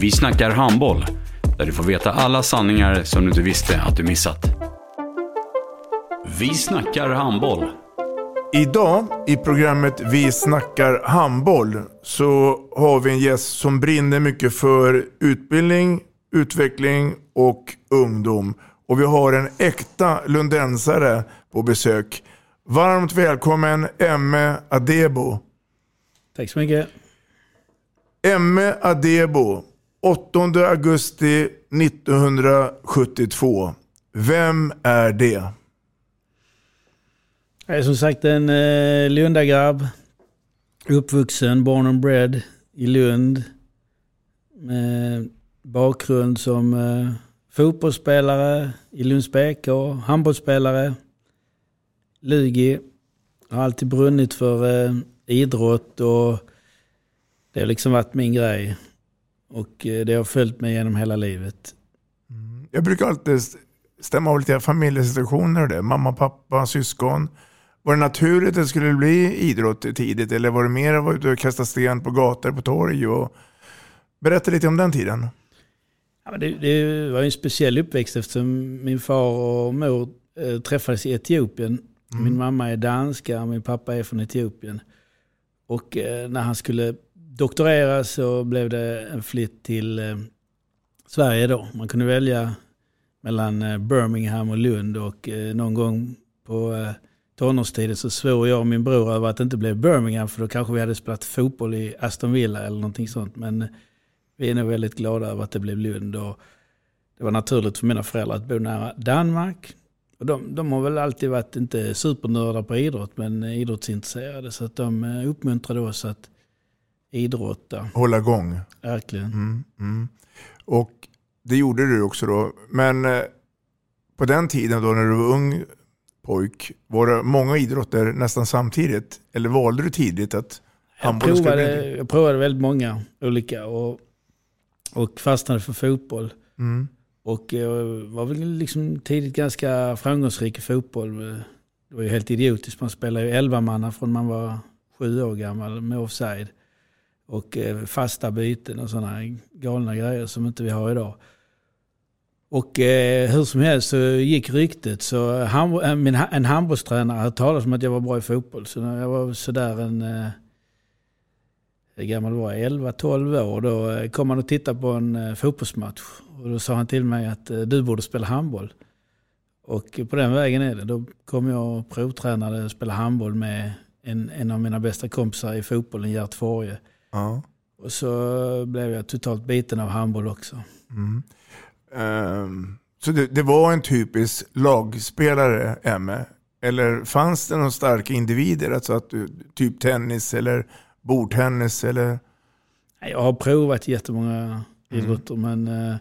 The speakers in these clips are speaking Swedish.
Vi snackar handboll, där du får veta alla sanningar som du inte visste att du missat. Vi snackar handboll. Idag i programmet Vi snackar handboll så har vi en gäst som brinner mycket för utbildning, utveckling och ungdom. Och vi har en äkta lundensare på besök. Varmt välkommen Emme Adebo. Tack så mycket. Emme Adebo, 8 augusti 1972. Vem är det? Jag är som sagt en eh, Lundagrabb. Uppvuxen, born and bred i Lund. Med bakgrund som eh, fotbollsspelare i Lunds BK, handbollsspelare, Lugi. Har alltid brunnit för eh, idrott och det har liksom varit min grej. Och eh, det har följt mig genom hela livet. Jag brukar alltid stämma av lite familjesituationer och det. Mamma, pappa, syskon. Var det naturligt att det skulle bli idrott tidigt eller var det mer att vara ute och kasta sten på gator, på torg? Och... Berätta lite om den tiden. Ja, det, det var en speciell uppväxt eftersom min far och mor eh, träffades i Etiopien. Min mamma är danska och min pappa är från Etiopien. Och eh, när han skulle doktorera så blev det en flytt till eh, Sverige då. Man kunde välja mellan eh, Birmingham och Lund och eh, någon gång på eh, tonårstiden så svor jag och min bror över att det inte blev Birmingham för då kanske vi hade spelat fotboll i Aston Villa eller någonting sånt. Men eh, vi är nog väldigt glada över att det blev Lund. Och det var naturligt för mina föräldrar att bo nära Danmark. Och de, de har väl alltid varit, inte supernördar på idrott, men eh, idrottsintresserade. Så att de eh, uppmuntrade oss att idrotta. Hålla igång. Verkligen. Mm, mm. Och det gjorde du också då. Men eh, på den tiden då när du var ung pojk, var det många idrotter nästan samtidigt? Eller valde du tidigt att Jag handboll skulle bli jag provade väldigt många olika och, och fastnade för fotboll. Mm. Och eh, var väl liksom tidigt ganska framgångsrik i fotboll. Det var ju helt idiotiskt. Man spelade ju 11 manna från man var sju år gammal med offside. Och eh, fasta byten och sådana galna grejer som inte vi har idag. Och eh, hur som helst så gick ryktet. Så han, eh, min, en handbollstränare hade talat om att jag var bra i fotboll. Så när jag var sådär en... Eh, hur gammal var jag? 11-12 år. Då eh, kom han och tittade på en eh, fotbollsmatch. Och då sa han till mig att eh, du borde spela handboll. Och på den vägen är det. Då kom jag och provtränade och spelade handboll med en, en av mina bästa kompisar i fotbollen, Gert Forge. Ja. Och så blev jag totalt biten av handboll också. Mm. Ehm, så det, det var en typisk lagspelare, Emme? Eller fanns det några starka individer? Alltså att du, typ tennis eller bordtennis? Eller? Jag har provat jättemånga idrotter men eh,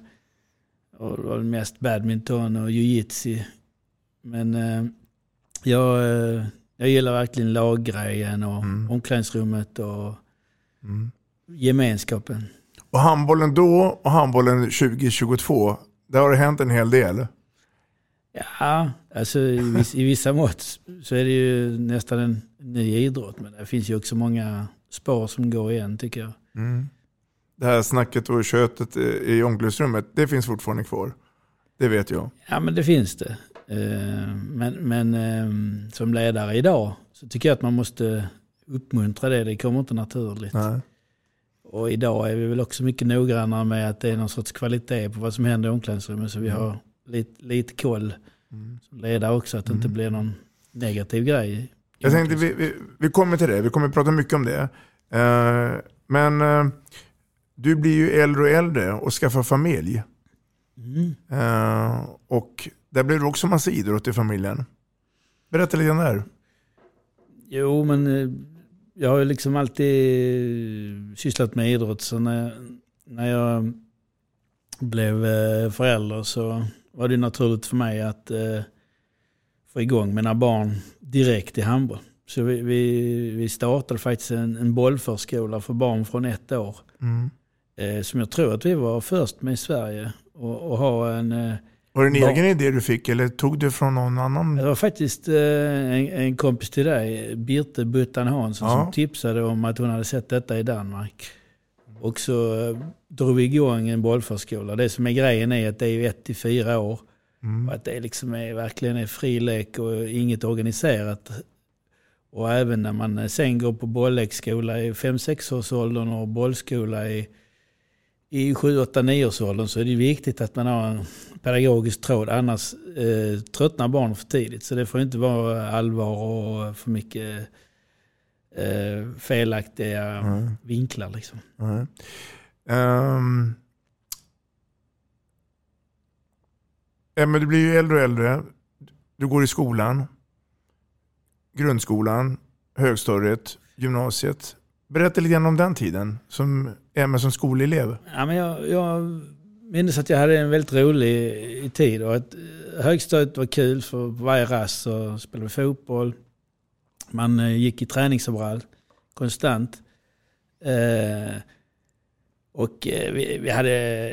och det var mest badminton och jiu-jitsu. Men eh, jag, eh, jag gillar verkligen laggrejen och omklädningsrummet och gemenskapen. Och handbollen då och handbollen 2022, där har det hänt en hel del. Ja, alltså i, viss, i vissa mått så är det ju nästan en ny idrott. Men det finns ju också många spår som går igen tycker jag. Det här snacket och köttet i omklädningsrummet, det finns fortfarande kvar. Det vet jag. Ja men det finns det. Eh, Men, men eh, som ledare idag så tycker jag att man måste uppmuntra det. Det kommer inte naturligt. Nej. Och idag är vi väl också mycket noggrannare med att det är någon sorts kvalitet på vad som händer i omklädningsrummet. Så vi Mm. har lite, lite koll som ledare också, att det inte blir någon negativ grej. Jag tänkte vi, vi, vi kommer till det, vi kommer prata mycket om det. Eh, men eh, du blir ju äldre och äldre och skaffar familj. Mm. Eh, och där blir det också massa idrott i familjen. Berätta lite om det här. Jo, men jag har liksom alltid sysslat med idrott. Så när, när jag blev eh, förälder så var det naturligt för mig att eh, få igång mina barn direkt i handboll. Så vi, vi, vi startade faktiskt en, en bollförskola för barn från ett år. Mm. Eh, som jag tror att vi var först med i Sverige. Och, och ha en... Var det en egen idé du fick eller tog du från någon annan? Det var faktiskt eh, en, en kompis till dig, Birte Buttan Hansson, Ja. som tipsade om att hon hade sett detta i Danmark. Och så eh, drog vi igång en bollförskola. Det som är grejen är att det är ett till fyra år. Mm. Att det liksom är, verkligen är fri lek och inget organiserat. Och även när man sen går på bollleksskola i 5-6 års åldern och bollskola i, i 7-8-9 års åldern så är det viktigt att man har en pedagogisk tråd. Annars eh, tröttnar barn för tidigt. Så det får inte vara allvar och för mycket eh, felaktiga Mm. vinklar. Liksom. Nej. Ehm. ja, men du blir ju äldre och äldre. Du går i skolan. Grundskolan, högstadiet, gymnasiet. Berätta lite grann om den tiden som även som skolelev. Ja, men jag, jag minns att jag hade en väldigt rolig tid. Och att eh, högstadiet var kul för på varje rast så spelade vi fotboll. Man eh, gick i träningsoverall konstant. Eh, och eh, vi, vi hade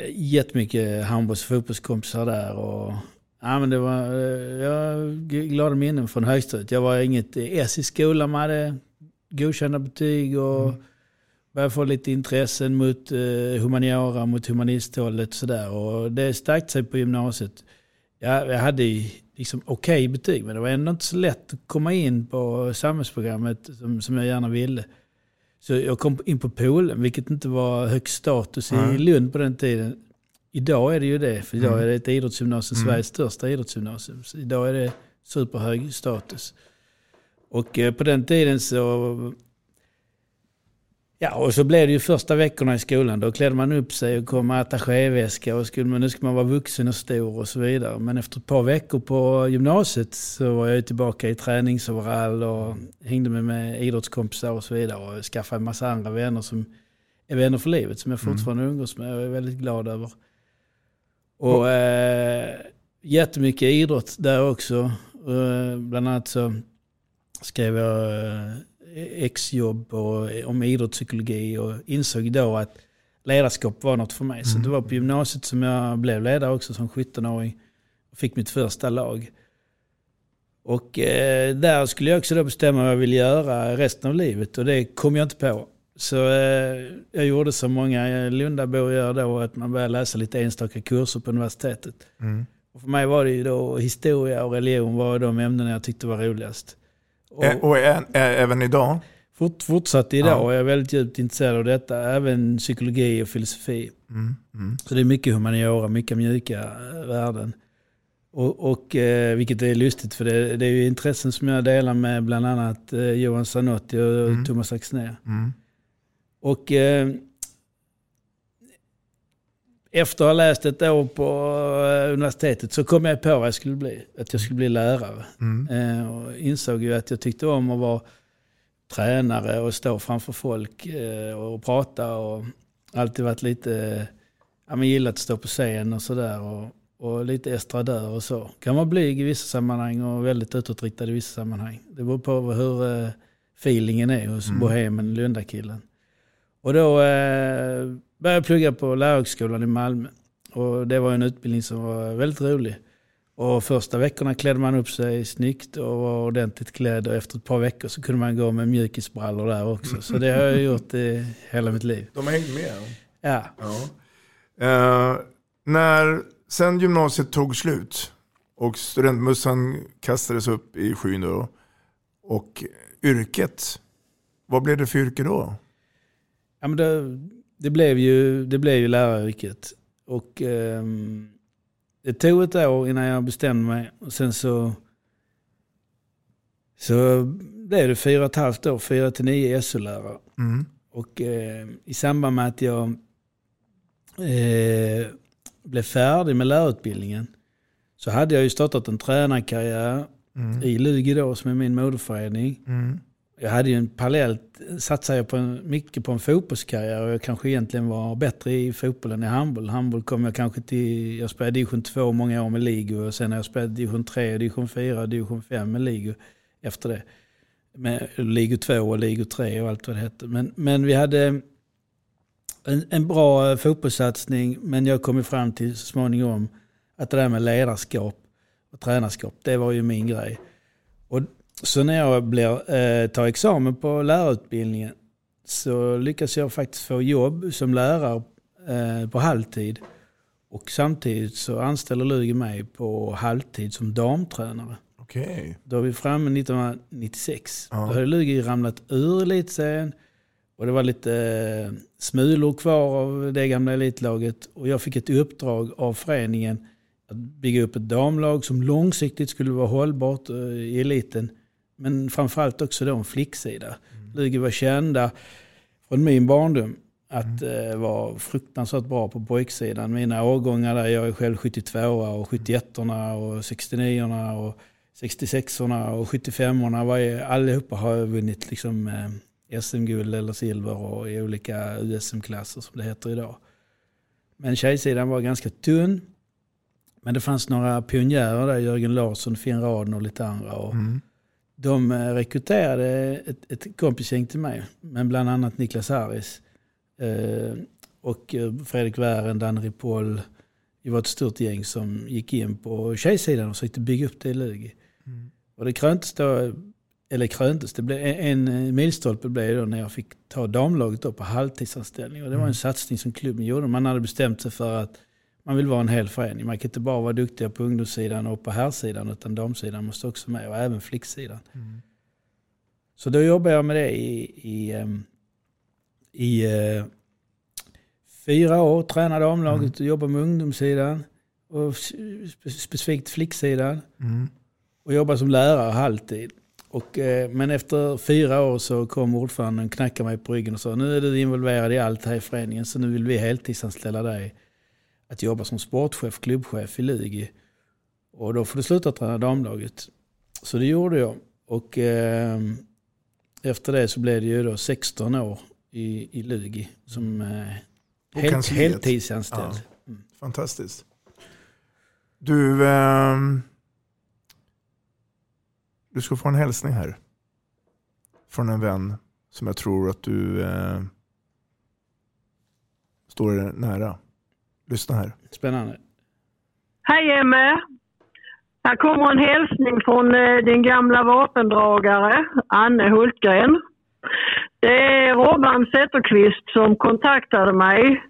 jättemycket handbolls och fotbollskompisar där. Och, ja, men det var jag har glada minnen från högstadiet. Jag var inget S i skolan, man hade godkända betyg och började få lite intressen mot eh, humaniora, mot humanisthållet och sådär. Och det stärkte sig på gymnasiet. Jag, jag hade ju liksom okej betyg, men det var ändå inte så lätt att komma in på samhällsprogrammet som, som jag gärna ville. Så jag kom in på Polen, vilket inte var högst status i Nej. Lund på den tiden. Idag är det ju det, för idag Mm. är det ett idrottsgymnasium, Mm. Sveriges största idrottsgymnasium. Så idag är det superhög status. Och eh, på den tiden så... Ja, och så blev det ju första veckorna i skolan. Då klädde man upp sig och kom med attachéväska och skulle, man, nu ska man vara vuxen och stor och så vidare. Men efter ett par veckor på gymnasiet så var jag tillbaka i träningsoverall och hängde med, med idrottskompisar och så vidare. Och skaffade en massa andra vänner som är vänner för livet som jag fortfarande umgås med och är väldigt glad över. Och eh, jättemycket idrott där också. Eh, bland annat så skrev jag eh, exjobb och, om idrottspsykologi och insåg då att ledarskap var något för mig. Så Mm. det var på gymnasiet som jag blev ledare också som 17-åring. Och fick mitt första lag. Och eh, där skulle jag också då bestämma vad jag ville göra resten av livet och det kom jag inte på. Så eh, jag gjorde som många Lundabor gör då, att man började läsa lite enstaka kurser på universitetet. Mm. Och för mig var det ju då historia och religion var de ämnen jag tyckte var roligast. Och Ä- Och ä- ä- även idag. fort, fortsatt idag Ja. jag är väldigt djupt intresserad av detta. Även psykologi och filosofi. Mm. Mm. Så det är mycket humaniora, mycket mjuka värden. Och, och, eh, vilket är lustigt för det, det är ju intressen som jag delar med bland annat eh, Johan Zanotti och Mm. Thomas Axnér. Mm. Och eh, efter att ha läst ett år på eh, universitetet så kom jag på vad jag skulle bli. Att jag skulle bli lärare. Mm. Eh, och insåg ju att jag tyckte om att vara tränare och stå framför folk eh, och prata. Och alltid varit lite, ja men gillat att stå på scen och sådär. Och, och lite estradör och så. Kan vara blyg i vissa sammanhang och väldigt utåtriktad i vissa sammanhang. Det beror på hur eh, feelingen är hos Mm. bohemen, Lundakillen. Och då eh, började plugga på lärarhögskolan i Malmö. Och det var en utbildning som var väldigt rolig. Och första veckorna klädde man upp sig snyggt och var ordentligt klädd. Och efter ett par veckor så kunde man gå med mjukisbrallor där också. Så det har jag gjort i hela mitt liv. De har hängt med. Ja. Ja. Eh, när sen gymnasiet tog slut och studentmössan kastades upp i skyn då, och yrket, vad blev det för yrke då? Ja, men det, det, blev ju, det blev ju läraryrket. Och eh, det tog ett år innan jag bestämde mig. Och sen så, så blev det fyra och ett halvt år, fyra till nio SO-lärare. Mm. Och eh, i samband med att jag eh, blev färdig med lärarutbildningen så hade jag ju startat en tränarkarriär Mm. i Lugi då som är min moderförening. Mm. Jag hade ju en parallellt, satsade jag på en, mycket på en fotbollskarriär och jag kanske egentligen var bättre i fotboll än i handboll. Handboll kom jag kanske till, jag spelade division 2 många år med Ligo och sen har jag spelat division 3, division 4 och division 5 med Ligo efter det. Med Ligo 2 och Ligo 3 och allt vad det hette. Men, men vi hade en, en bra fotbollssatsning men jag kom ju fram till så småningom att det där med ledarskap och tränarskap, det var ju min grej. Och så när jag blir, eh, tar examen på lärarutbildningen så lyckas jag faktiskt få jobb som lärare eh, på halvtid. Och samtidigt så anställer Lugi mig på halvtid som damtränare. Okej. Då är vi framme 1996. Ja. Då hade Lugi ramlat ur elitserien. Och det var lite eh, smulor kvar av det gamla elitlaget. Och jag fick ett uppdrag av föreningen att bygga upp ett damlag som långsiktigt skulle vara hållbart eh, i eliten. Men framförallt också då en flicksida. Mm. Lugi var kända från min barndom att eh, vara fruktansvärt bra på pojksidan. Mina årgångar där, jag är själv 72 och 71 och 69 och 66 och 75 varje, allihopa har vunnit liksom, eh, SM-guld eller silver och i olika USM-klasser som det heter idag. Men tjejsidan var ganska tunn. Men det fanns några pionjärer där, Jörgen Larsson, Finn Raden och lite andra. Och Mm. De eh, rekryterade ett, ett kompisgäng till mig, men bland annat Niklas Harris eh, och eh, Fredrik Wären, Danne Ripoll. Vi var ett stort gäng som gick in på tjejsidan och försökte bygga upp det i Lugi. Mm. Och det kröntes då, eller kröntes, det blev en, en milstolpe blev det då när jag fick ta damlaget då på halvtidsanställning. Och det var en Mm. satsning som klubben gjorde. Man hade bestämt sig för att man vill vara en hel förening. Man kan inte bara vara duktiga på ungdomssidan och på herrsidan utan damsidan måste också med och även flicksidan. Mm. Så då jobbade jag med det i, i, ehm, i eh, fyra år. Tränade damlaget och jobbade med ungdomssidan och spe- specifikt flicksidan. Mm. Och jobbade som lärare halvtid. Och, eh, men efter fyra år så kom ordföranden och knackade mig på ryggen och sa nu är du involverad i allt här i föreningen så nu vill vi heltidsanställa dig att jobba som sportchef, klubbchef i Lugi. Och då får du sluta träna damlaget. Så det gjorde jag. Och eh, efter det så blev det ju då 16 år i, i Lugi som eh, helt, heltidsanställd. Ja. Fantastiskt. Du, ehm, du ska få en hälsning här. Från en vän som jag tror att du eh, står nära. Lyssna här. Spännande. Hej Emme! Här kommer en hälsning från eh, din gamla vapendragare Anne Hultgren. Det är Robban Zetterqvist som kontaktade mig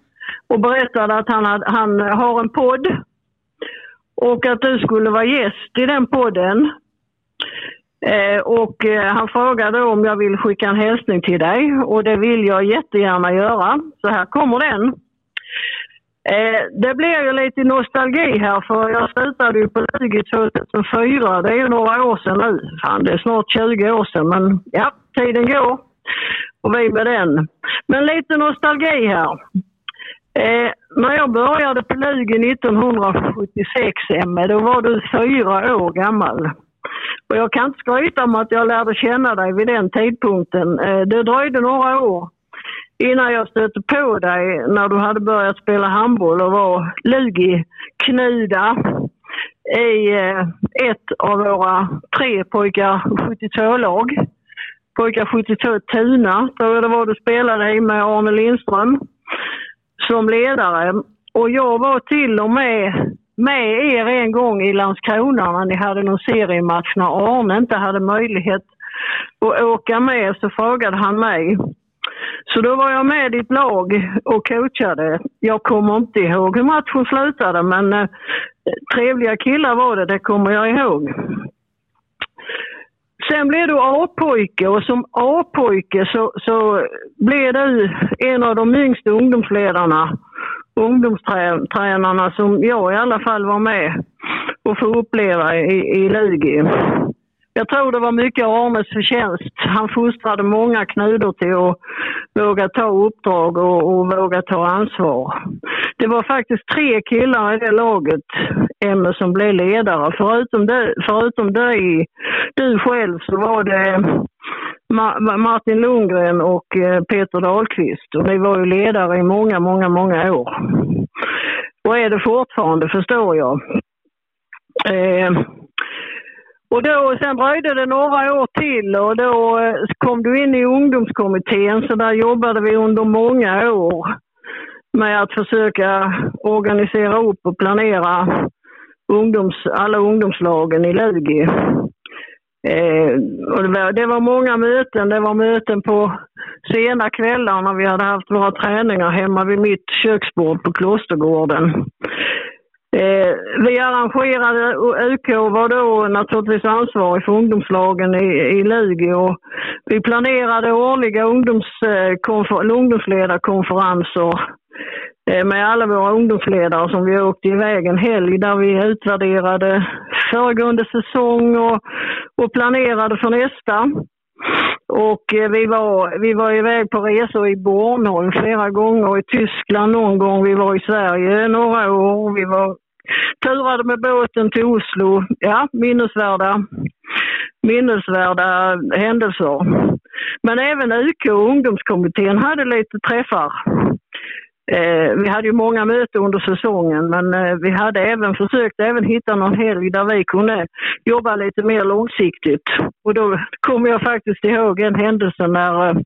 och berättade att han, hade, han har en podd och att du skulle vara gäst i den podden. Eh, och eh, han frågade om jag vill skicka en hälsning till dig och det vill jag jättegärna göra. Så här kommer den. Eh, det blir ju lite nostalgi här för jag slutade ju på Lugi 2004. Det är ju några år sedan nu. Fan, det är snart 20 år sedan men ja, tiden går. Och vi med den. Men lite nostalgi här. Eh, när jag började på Lugi 1976, Emme, då var du fyra år gammal. Och jag kan inte skryta om att jag lärde känna dig vid den tidpunkten. Eh, det dröjde några år innan jag stötte på dig när du hade börjat spela handboll och var Lugi-knuda i eh, ett av våra tre pojkar 72-lag. Pojkar 72 Tuna, tror jag det var du spelade i med Arne Lindström som ledare. Och jag var till och med med er en gång i Landskrona när ni hade någon seriematch när Arne inte hade möjlighet att åka med så frågade han mig. Så då var jag med i ditt lag och coachade. Jag kommer inte ihåg hur matchen slutade men eh, trevliga killar var det, det kommer jag ihåg. Sen blev du A-pojke och som A-pojke så, så blev du en av de yngsta ungdomsledarna, ungdomstränarna som jag i alla fall var med och få uppleva i, i Lugi. Jag tror det var mycket Arnes förtjänst. Han fostrade många knudor till att våga ta uppdrag och, och våga ta ansvar. Det var faktiskt tre killar i det laget, Emme, som blev ledare. Förutom, det, förutom dig, du själv, så var det Martin Lundgren och eh, Peter Dahlqvist. Och ni var ju ledare i många, många, många år. Och är det fortfarande, förstår jag. Eh, och då, sen dröjde det några år till och då eh, kom du in i ungdomskommittén så där jobbade vi under många år med att försöka organisera upp och planera ungdoms, alla ungdomslagen i Lugi. Eh, och det, var, det var många möten. Det var möten på sena kvällar när vi hade haft våra träningar hemma vid mitt köksbord på Klostergården. Eh, vi arrangerade, och UK var då naturligtvis ansvarig för ungdomslagen i, i Lugi och vi planerade årliga eh, ungdomsledarkonferenser eh, med alla våra ungdomsledare som vi åkte iväg en helg där vi utvärderade föregående säsong och, och planerade för nästa. Och eh, vi var, vi var iväg på resor i Bornholm flera gånger, i Tyskland någon gång, vi var i Sverige några år, vi var turade med båten till Oslo. Ja, minnesvärda, minnesvärda händelser. Men även UK och ungdomskommittén hade lite träffar. Eh, vi hade ju många möten under säsongen men eh, vi hade även försökt även hitta någon helg där vi kunde jobba lite mer långsiktigt. Och då kommer jag faktiskt ihåg en händelse när eh,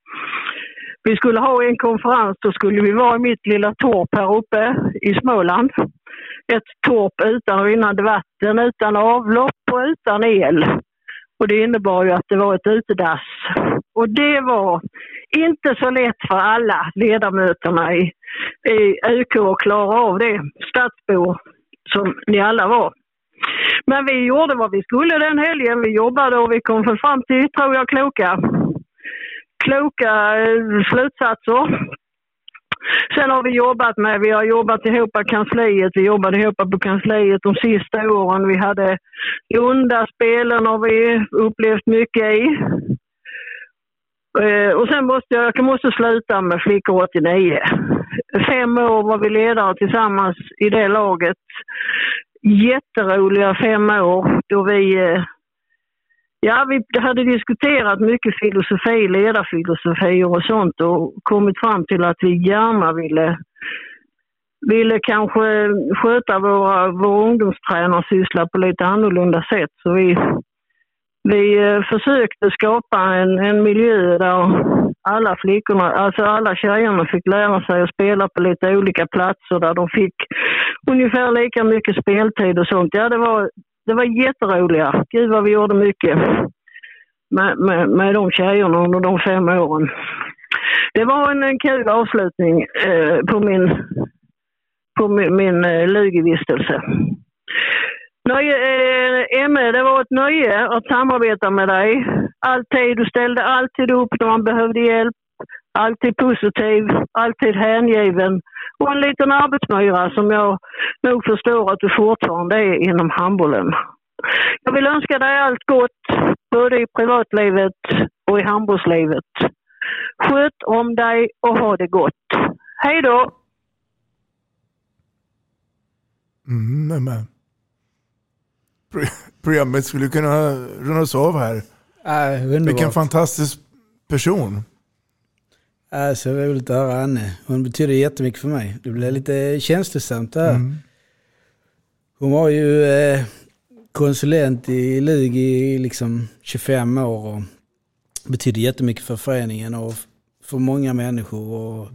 vi skulle ha en konferens, då skulle vi vara i mitt lilla torp här uppe i Småland. Ett torp utan rinnande vatten, utan avlopp och utan el. Och det innebar ju att det var ett utedass. Och det var inte så lätt för alla ledamöterna i, i UK att klara av det, stadsbor som ni alla var. Men vi gjorde vad vi skulle den helgen. Vi jobbade och vi kom fram till, tror jag, kloka, kloka eh, slutsatser. Sen har vi jobbat med, vi har jobbat ihop på kansliet, vi jobbade ihop på kansliet de sista åren. Vi hade Lundaspelen har vi upplevt mycket i. Eh, och sen måste jag, jag måste sluta med Flickor 89. Fem år var vi ledare tillsammans i det laget. Jätteroliga fem år då vi eh, Ja, vi hade diskuterat mycket filosofi, ledarfilosofier och sånt och kommit fram till att vi gärna ville, ville kanske sköta våra, våra ungdomstränarsyssla på lite annorlunda sätt. Så vi, vi eh, försökte skapa en, en miljö där alla flickorna, alltså alla tjejerna fick lära sig att spela på lite olika platser där de fick ungefär lika mycket speltid och sånt. Ja, det var, det var jätteroliga. Gud vad vi gjorde mycket med, med, med de tjejerna under de fem åren. Det var en, en kul avslutning eh, på min, på min, min eh, lugevistelse. Nöje, eh, Emme, det var ett nöje att samarbeta med dig. Alltid, du ställde alltid upp när man behövde hjälp. Alltid positiv, alltid hängiven och en liten arbetsmyra som jag nog förstår att du fortfarande är inom handbollen. Jag vill önska dig allt gott, både i privatlivet och i handbollslivet. Sköt om dig och ha det gott. Hej då! Mm, men. Programmet skulle kunna rundas av här. Äh, Vilken fantastisk person. Äh, så roligt att höra Anne. Hon betyder jättemycket för mig. Det blev lite känslosamt det här. Mm. Hon var ju eh, konsulent i LUG i liksom 25 år och betydde jättemycket för föreningen och för många människor och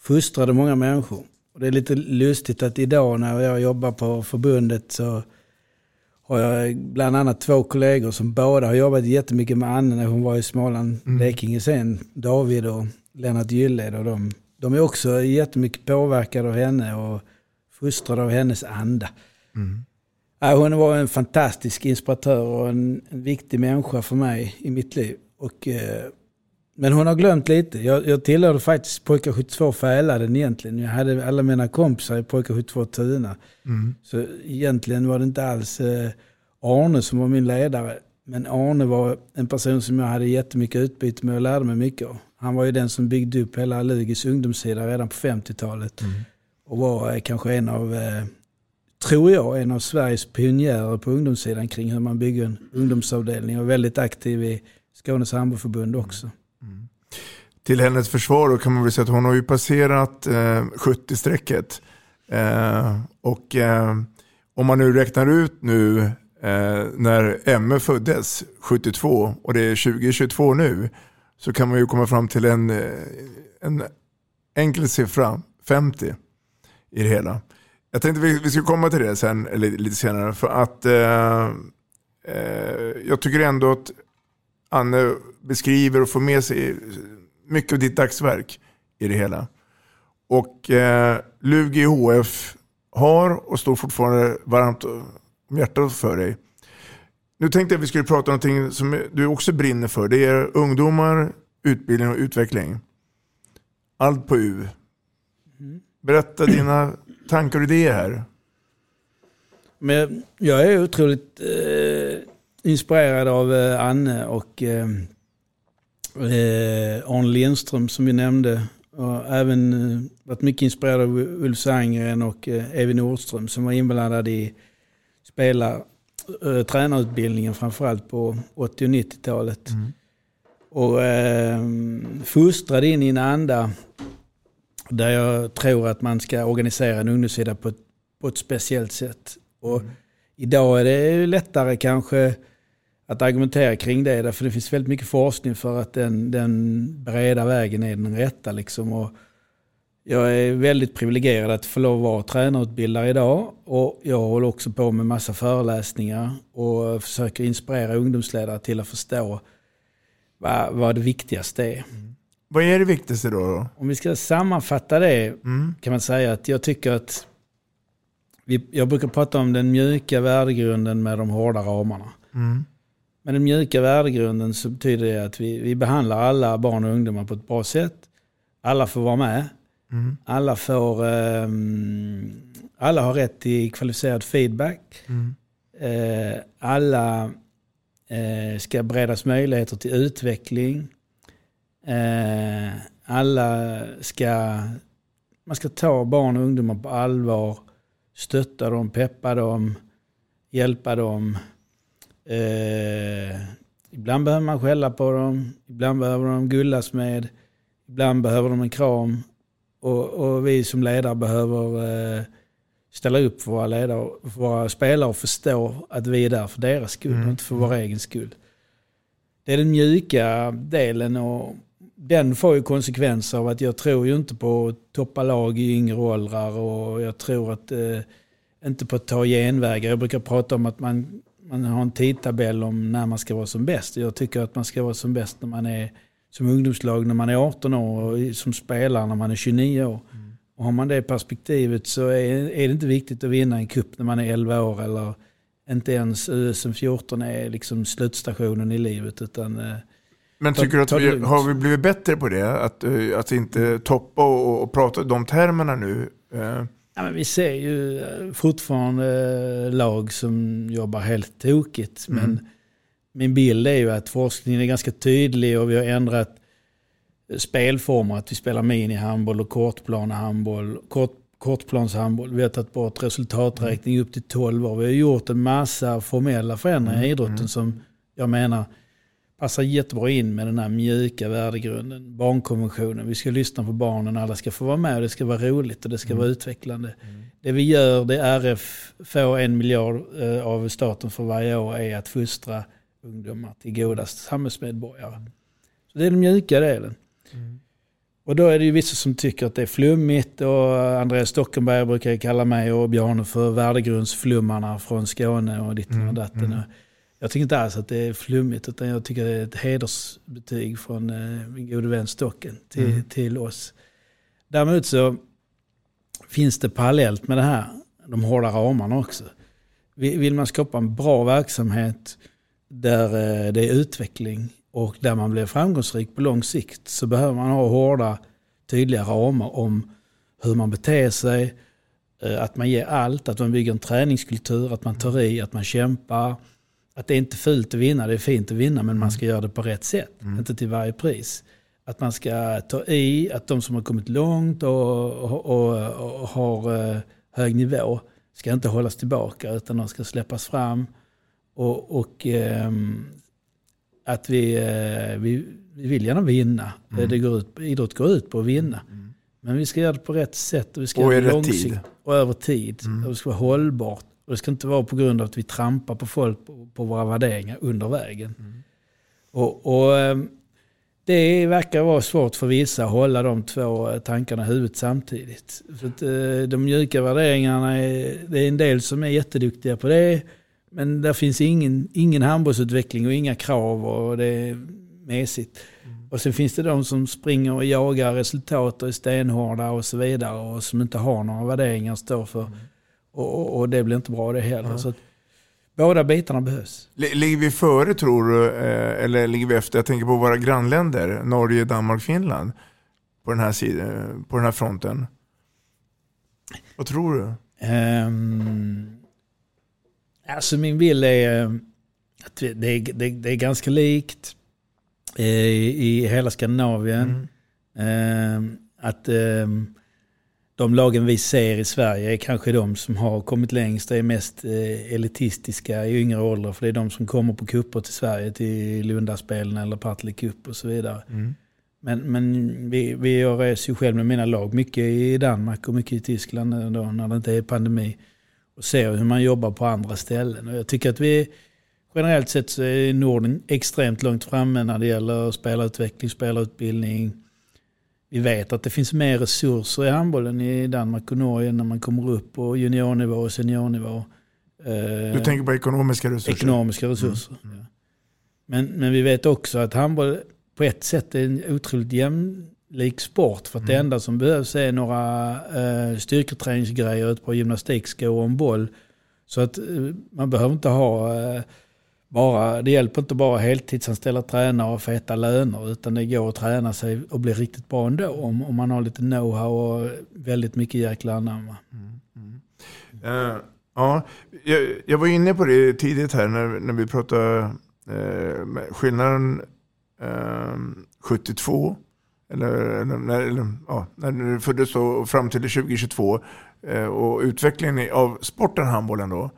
fostrade många människor. Och det är lite lustigt att idag när jag jobbar på förbundet så har jag bland annat två kollegor som båda har jobbat jättemycket med Anne när hon var i Småland, mm. Blekinge sen. David och Lennart Gylled och de, de är också jättemycket påverkade av henne och fostrade av hennes anda. Mm. Ja, hon var en fantastisk inspiratör och en, en viktig människa för mig i mitt liv. Och, eh, men hon har glömt lite. Jag, jag tillhörde faktiskt pojkar 72 Fäladen egentligen. Jag hade alla mina kompisar i pojkar 72 Tuna. Mm. Så egentligen var det inte alls eh, Arne som var min ledare. Men Arne var en person som jag hade jättemycket utbyte med och lärde mig mycket av. Han var ju den som byggde upp hela Lugis ungdomssida redan på 50-talet. Mm. Och var eh, kanske en av, eh, tror jag, en av Sveriges pionjärer på ungdomssidan kring hur man bygger en ungdomsavdelning. Och väldigt aktiv i Skånes handbollförbund också. Till hennes försvar då kan man väl säga att hon har ju passerat eh, 70-strecket. Eh, och eh, om man nu räknar ut nu eh, när Emme föddes 72 och det är 2022 nu så kan man ju komma fram till en, eh, en enkel siffra, 50 i det hela. Jag tänkte vi, vi ska komma till det sen, eller lite senare, för att eh, eh, jag tycker ändå att Anne beskriver och får med sig mycket av ditt dagsverk i det hela. Och eh, Lugi HF har och står fortfarande varmt om hjärtat för dig. Nu tänkte jag att vi skulle prata om någonting som du också brinner för. Det är ungdomar, utbildning och utveckling. Allt på U. Berätta dina tankar och idéer här. Men jag är otroligt eh, inspirerad av eh, Anne och eh, eh, Arne Lindström som vi nämnde. Och även eh, varit mycket inspirerad av Ulf Sandgren och eh, Evin Nordström som var inblandade i spela, eh, tränarutbildningen framförallt på 80 och 90-talet. Och eh, fostrade in i en anda där jag tror att man ska organisera en ungdomssida på ett, på ett speciellt sätt. Och Idag är det lättare kanske att argumentera kring det. Därför det finns väldigt mycket forskning för att den, den breda vägen är den rätta. Liksom. Och jag är väldigt privilegierad att få lov att vara tränarutbildare idag. Och jag håller också på med massa föreläsningar och försöker inspirera ungdomsledare till att förstå vad, vad det viktigaste är. Vad är det viktigaste då? då? Om vi ska sammanfatta det kan man säga att jag tycker att vi, jag brukar prata om den mjuka värdegrunden med de hårda ramarna. Mm. Med den mjuka värdegrunden så betyder det att vi, vi behandlar alla barn och ungdomar på ett bra sätt. Alla får vara med. Mm. Alla, får, ehm, alla har rätt till kvalificerad feedback. Mm. Eh, alla eh, ska beredas möjligheter till utveckling. Eh, alla ska, man ska ta barn och ungdomar på allvar, stötta dem, peppa dem, hjälpa dem. Eh, ibland behöver man skälla på dem, ibland behöver de gullas med, ibland behöver de en kram. Och, och vi som ledare behöver eh, ställa upp för våra, ledare, för våra spelare och förstå att vi är där för deras skull och inte för vår egen skull. Det är den mjuka delen och den får ju konsekvenser av att jag tror ju inte på att toppa lag i yngre åldrar och jag tror att eh, inte på att ta genvägar. Jag brukar prata om att man, man har en tidtabell om när man ska vara som bäst. Jag tycker att man ska vara som bäst när man är som ungdomslag när man är 18 år och som spelare när man är 29 år. Och har man det perspektivet så är, är det inte viktigt att vinna en kupp när man är 11 år eller inte ens USM 14 är liksom slutstationen i livet. Utan, eh, Men tycker du att vi, har vi blivit bättre på det? Att, eh, att inte toppa och, och prata de termerna nu? Ja, men vi ser ju eh, fortfarande eh, lag som jobbar helt tokigt. Mm. Men min bild är ju att forskningen är ganska tydlig och vi har ändrat eh, spelformer. Att vi spelar minihandboll och kortplanehandboll. Kort, kortplanshandboll. Vi har tagit bort resultaträkning upp till 12 år. Vi har gjort en massa formella förändringar i idrotten som jag menar passar jättebra in med den här mjuka värdegrunden. Barnkonventionen, vi ska lyssna på barnen, alla ska få vara med och det ska vara roligt och det ska vara utvecklande. Det vi gör, det RF får en miljard eh, av staten för varje år, är att fostra ungdomar till goda samhällsmedborgare. Så det är den mjuka delen. Och då är det ju vissa som tycker att det är flummigt och Andreas Stockenberg brukar kalla mig och Bjarne för värdegrundsflummarna från Skåne och ditten och datten. Jag tycker inte alls att det är flummigt utan jag tycker det är ett hedersbetyg från eh, min gode vän Stocken till, till oss. Däremot så finns det parallellt med det här, de hårda ramarna också. Vill man skapa en bra verksamhet där eh, det är utveckling och där man blir framgångsrik på lång sikt så behöver man ha hårda, tydliga ramar om hur man beter sig, eh, att man ger allt, att man bygger en träningskultur, att man tar i, att man kämpar. Att det är inte fult att vinna, det är fint att vinna men man ska göra det på rätt sätt, mm. inte till varje pris. Att man ska ta i, att de som har kommit långt och, och, och, och har eh, hög nivå ska inte hållas tillbaka utan de ska släppas fram. Och, ähm, att vi, äh, vi, vi vill gärna vinna. Mm. Det går ut, idrott går ut på att vinna. Mm. Men vi ska göra det på rätt sätt och vi ska och göra det långsiktigt. Och över tid. Mm. Och det ska vara hållbart. Och det ska inte vara på grund av att vi trampar på folk på, på våra värderingar under vägen. Mm. Och, och ähm, det verkar vara svårt för vissa att hålla de två tankarna i huvudet samtidigt. För att, eh, de mjuka värderingarna, är, det är en del som är jätteduktiga på det. Men där finns ingen, ingen handbollsutveckling och inga krav och det är mesigt. Mm. Och sen finns det de som springer och jagar resultat och är stenhårda och så vidare och som inte har några värderingar att stå för. Mm. Och, och, det blir inte bra det heller. Mm. Så att, Båda bitarna behövs. Ligger vi före tror du, eh, eller ligger vi efter? Jag tänker på våra grannländer, Norge, Danmark, Finland. På den här, sidan, på den här fronten. Vad tror du? Um, alltså min bild är att det är, det, det är ganska likt i, i hela Skandinavien. Mm. Um, att um, de lagen vi ser i Sverige är kanske de som har kommit längst, är mest eh, elitistiska i yngre åldrar. För det är de som kommer på kupper till Sverige, till Lundaspelen eller Partille Cup och så vidare. Mm. Men, men vi, vi reser ju själv med mina lag mycket i Danmark och mycket i Tyskland då, när det inte är pandemi. Och ser hur man jobbar på andra ställen. Och jag tycker att vi generellt sett så är Norden extremt långt framme när det gäller spelarutveckling, spelarutbildning, vi vet att det finns mer resurser i handbollen i Danmark och Norge när man kommer upp på juniornivå och seniornivå. Du tänker på ekonomiska resurser? Ekonomiska resurser, mm. ja. men, men vi vet också att handboll på ett sätt är en otroligt jämlik sport. För att mm. det enda som behövs är några eh, styrketräningsgrejer, ett par gymnastikskor och en boll. Så att eh, man behöver inte ha eh, bara, det hjälper inte bara heltidsanställda tränare och feta löner utan det går att träna sig och bli riktigt bra ändå om, om man har lite know-how och väldigt mycket jäkla anamma. Mm, mm. Uh, ja, jag, jag, var inne på det tidigt här när, när vi pratade uh, skillnaden eh, uh, 72 eller, eller, eller, ja, när du föddes och fram till 2022 och utvecklingen av sporten handbollen då.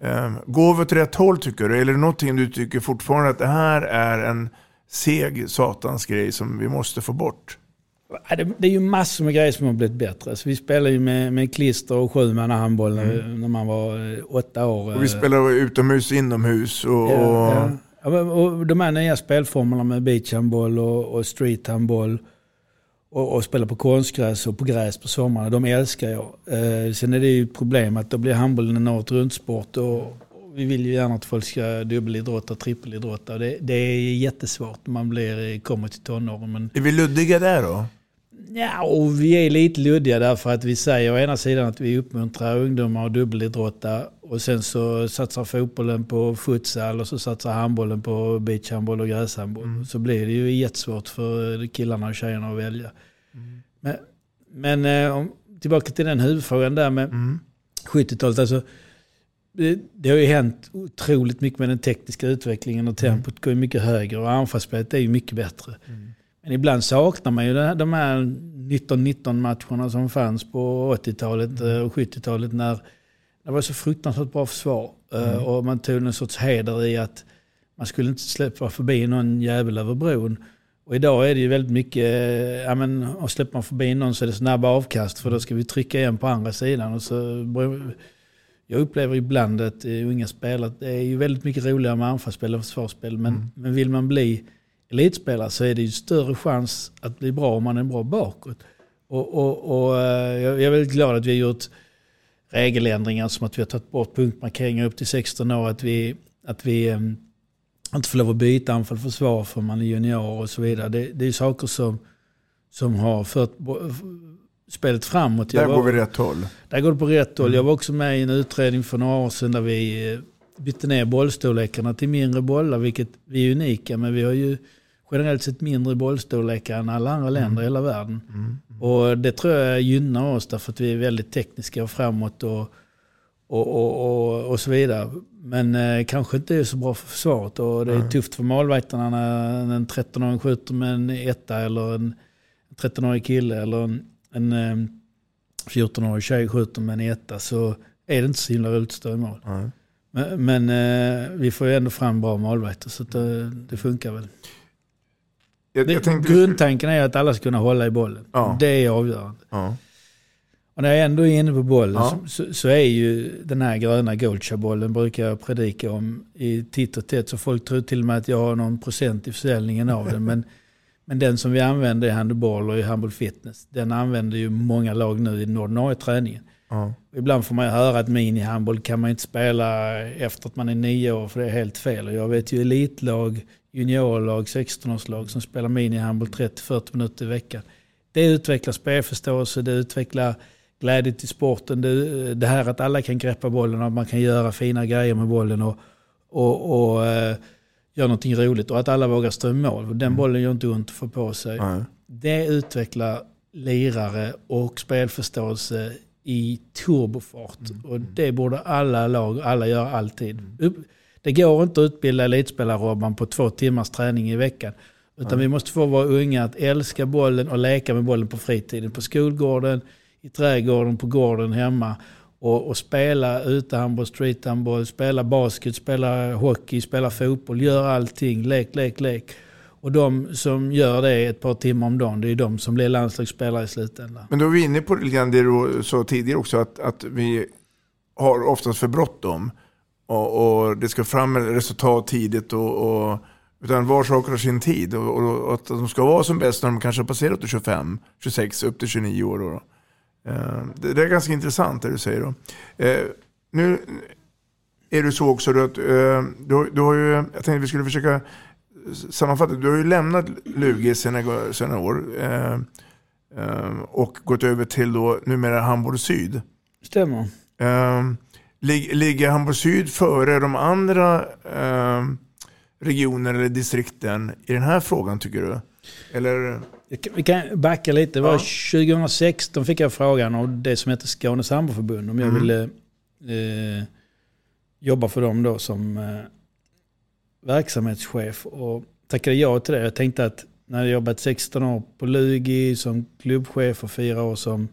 Ehm, går vi åt rätt håll tycker du? Eller är det någonting du tycker fortfarande att det här är en seg satans grej som vi måste få bort? Det är ju massor med grejer som har blivit bättre. Så vi spelade ju med, med klister och sjumannahandboll mm. när man var eh, åtta år. Och vi spelade utomhus, inomhus och... Ja, ja. och de här nya spelformerna med beachhandboll och, och streethandboll och, och spela på konstgräs och på gräs på sommarna. De älskar jag. Eh, sen är det ju ett problem att då blir handbollen en året runt-sport. Och, och, vi vill ju gärna att folk ska dubbelidrotta, trippelidrotta. Det, det är jättesvårt när man blir, kommer till tonåren. Men... Är vi luddiga där då? Ja, och vi är lite luddiga därför att vi säger å ena sidan att vi uppmuntrar ungdomar att dubbelidrotta och sen så satsar fotbollen på futsal och så satsar handbollen på beachhandboll och gräshandboll. Mm. Så blir det ju jättesvårt för killarna och tjejerna att välja. Mm. Men, men eh, tillbaka till den huvudfrågan där med mm. 70-talet. Alltså, det, det, har ju hänt otroligt mycket med den tekniska utvecklingen och tempot mm. går ju mycket högre och anfallsspelet är ju mycket bättre. Mm. Men ibland saknar man ju de här 19-19 matcherna som fanns på 80-talet mm. och 70-talet när det var så fruktansvärt bra försvar. Eh, mm. Och man tog en sorts heder i att man skulle inte släppa förbi någon jävel över bron. Och idag är det ju väldigt mycket, ja men och släpper man förbi någon så är det snabba avkast för då ska vi trycka igen på andra sidan. Och så, jag upplever ibland att unga spelare, det är ju väldigt mycket roligare med anfallsspel än försvarsspel. Men, mm. men vill man bli elitspelare så är det ju större chans att bli bra om man är bra bakåt. Och, och, och eh, jag är väldigt glad att vi har gjort regeländringar som att vi har tagit bort punktmarkeringar upp till 16 år. Att vi, att vi um, inte får lov att byta anfall försvar för man är junior och så vidare. Det, det är saker som, som har fört spelet framåt. Där var, går vi rätt håll. Där går det på rätt håll. Jag var också med i en utredning för några år sedan där vi eh, bytte ner bollstorlekarna till mindre bollar, vilket vi är unika. Men vi har ju generellt sett mindre bollstorlekar än alla andra länder i hela världen. Och det tror jag gynnar oss därför att vi är väldigt tekniska och framåt och, och, och, och, och så vidare. Men eh, kanske inte är så bra för försvaret. Och det är Nej. tufft för målvakterna när en 13-åring skjuter med en etta eller en 13-årig kille eller en, en eh, 14-årig tjej skjuter med en etta så är det inte så himla roligt att stå i mål. Nej. Men, men eh, vi får ju ändå fram bra målvakter så det, det funkar väl. Jag, jag tänkte, grundtanken är att alla ska kunna hålla i bollen. Ja. Det är avgörande. ja. Och när jag ändå är inne på bollen Ja. så, så, är ju den här gröna Goldshare-bollen brukar jag predika om i titt och tätt. Så folk tror till och med att jag har någon procent i försäljningen av den. Men, men den som vi använder i handboll och i handboll fitness, den använder ju många lag nu i den ordinarie träningen. Ja. Ibland får man ju höra att minihandboll kan man inte spela efter att man är nio år för det är helt fel. Och jag vet ju elitlag, juniorlag, 16-årslag som spelar minihandboll 30-40 minuter i veckan. Det utvecklar spelförståelse, det utvecklar glädje till sporten. Det, det här att alla kan greppa bollen och att man kan göra fina grejer med bollen och, och, och eh, göra någonting roligt. Och att alla vågar stå i mål. Den bollen gör inte ont att få på sig. Nej. Det utvecklar lirare och spelförståelse i turbofart. Och det borde alla lag, alla göra alltid. Upp- Det går inte att utbilda elitspelare Robban på två timmars träning i veckan. Utan vi måste få våra unga att älska bollen och leka med bollen på fritiden. På skolgården, i trädgården, på gården hemma. Och, och spela utehandboll, streethandboll, spela basket, spela hockey, spela fotboll. Gör allting, lek, lek, lek. Och de som gör det ett par timmar om dagen, det är de som blir landslagsspelare i slutändan. Men då är vi inne på det du sa tidigare också, att, att vi har oftast för bråttom. Och, och det ska fram resultat tidigt. Och, och, utan var sak har sin tid. Och, och, och att de ska vara som bäst när de kanske har passerat till 25, 26, upp till 29 år. Då, då. Eh, Det, det är ganska intressant det du säger. Då. Eh, Nu är det så också att eh, du, du har ju, jag tänkte vi skulle försöka sammanfatta. Du har ju lämnat Lugi sedan några år. Och gått över till då numera Hamburg Syd. Stämmer. Eh, lig, ligger Hamburg Syd före de andra eh, regionerna eller distrikten i den här frågan tycker du? Eller? Vi kan- backa lite. Det var Ja. 2016 fick jag frågan av det som heter Skånes handbollförbund om jag Mm. ville eh, jobba för dem då som eh, verksamhetschef. Och tackade ja till det. Jag tänkte att när jag jobbat 16 år på Lugi som klubbchef och fyra år som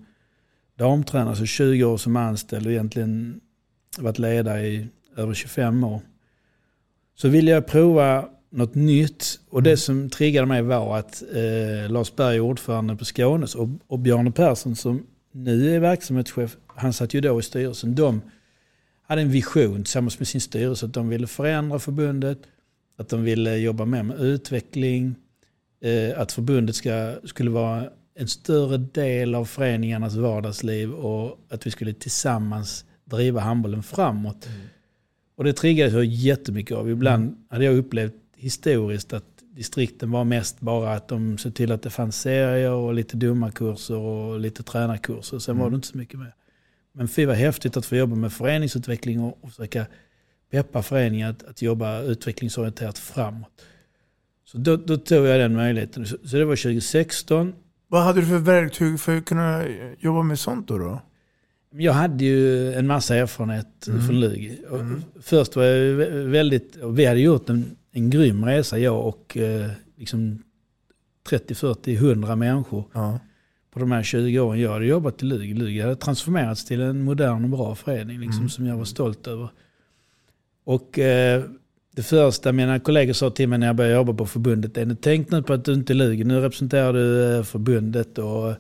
damtränare, så 20 år som anställd och egentligen varit ledare i över 25 år. Så ville jag prova något nytt och det som triggade mig var att eh, Lars Berg ordförande på Skånes och, och Bjarne Persson som nu är verksamhetschef, han satt ju då i styrelsen. De hade en vision tillsammans med sin styrelse att de ville förändra förbundet, att de ville jobba mer med utveckling, eh, att förbundet ska, skulle vara en större del av föreningarnas vardagsliv och att vi skulle tillsammans driva handbollen framåt. Och det triggades jag jättemycket av. Ibland hade jag upplevt historiskt att distrikten var mest bara att de såg till att det fanns serier och lite dumma kurser och lite tränarkurser. Sen var det inte så mycket mer. Men fy vad häftigt att få jobba med föreningsutveckling och, och försöka peppa föreningar att, att jobba utvecklingsorienterat framåt. Så då, då tog jag den möjligheten. Så, så det var 2016. Vad hade du för verktyg för att kunna jobba med sånt då? då? Jag hade ju en massa erfarenhet från Lugi. Och Först var jag vä- väldigt, vi hade gjort en, en grym resa jag och eh, liksom 30, 40, 100 människor Ja. på de här 20 åren jag hade jobbat i Lugi. Lugi hade transformerats till en modern och bra förening liksom, som jag var stolt över. Och eh, det första mina kollegor sa till mig när jag började jobba på förbundet är tänk nu på att du inte är Lugi. Nu representerar du eh, förbundet och se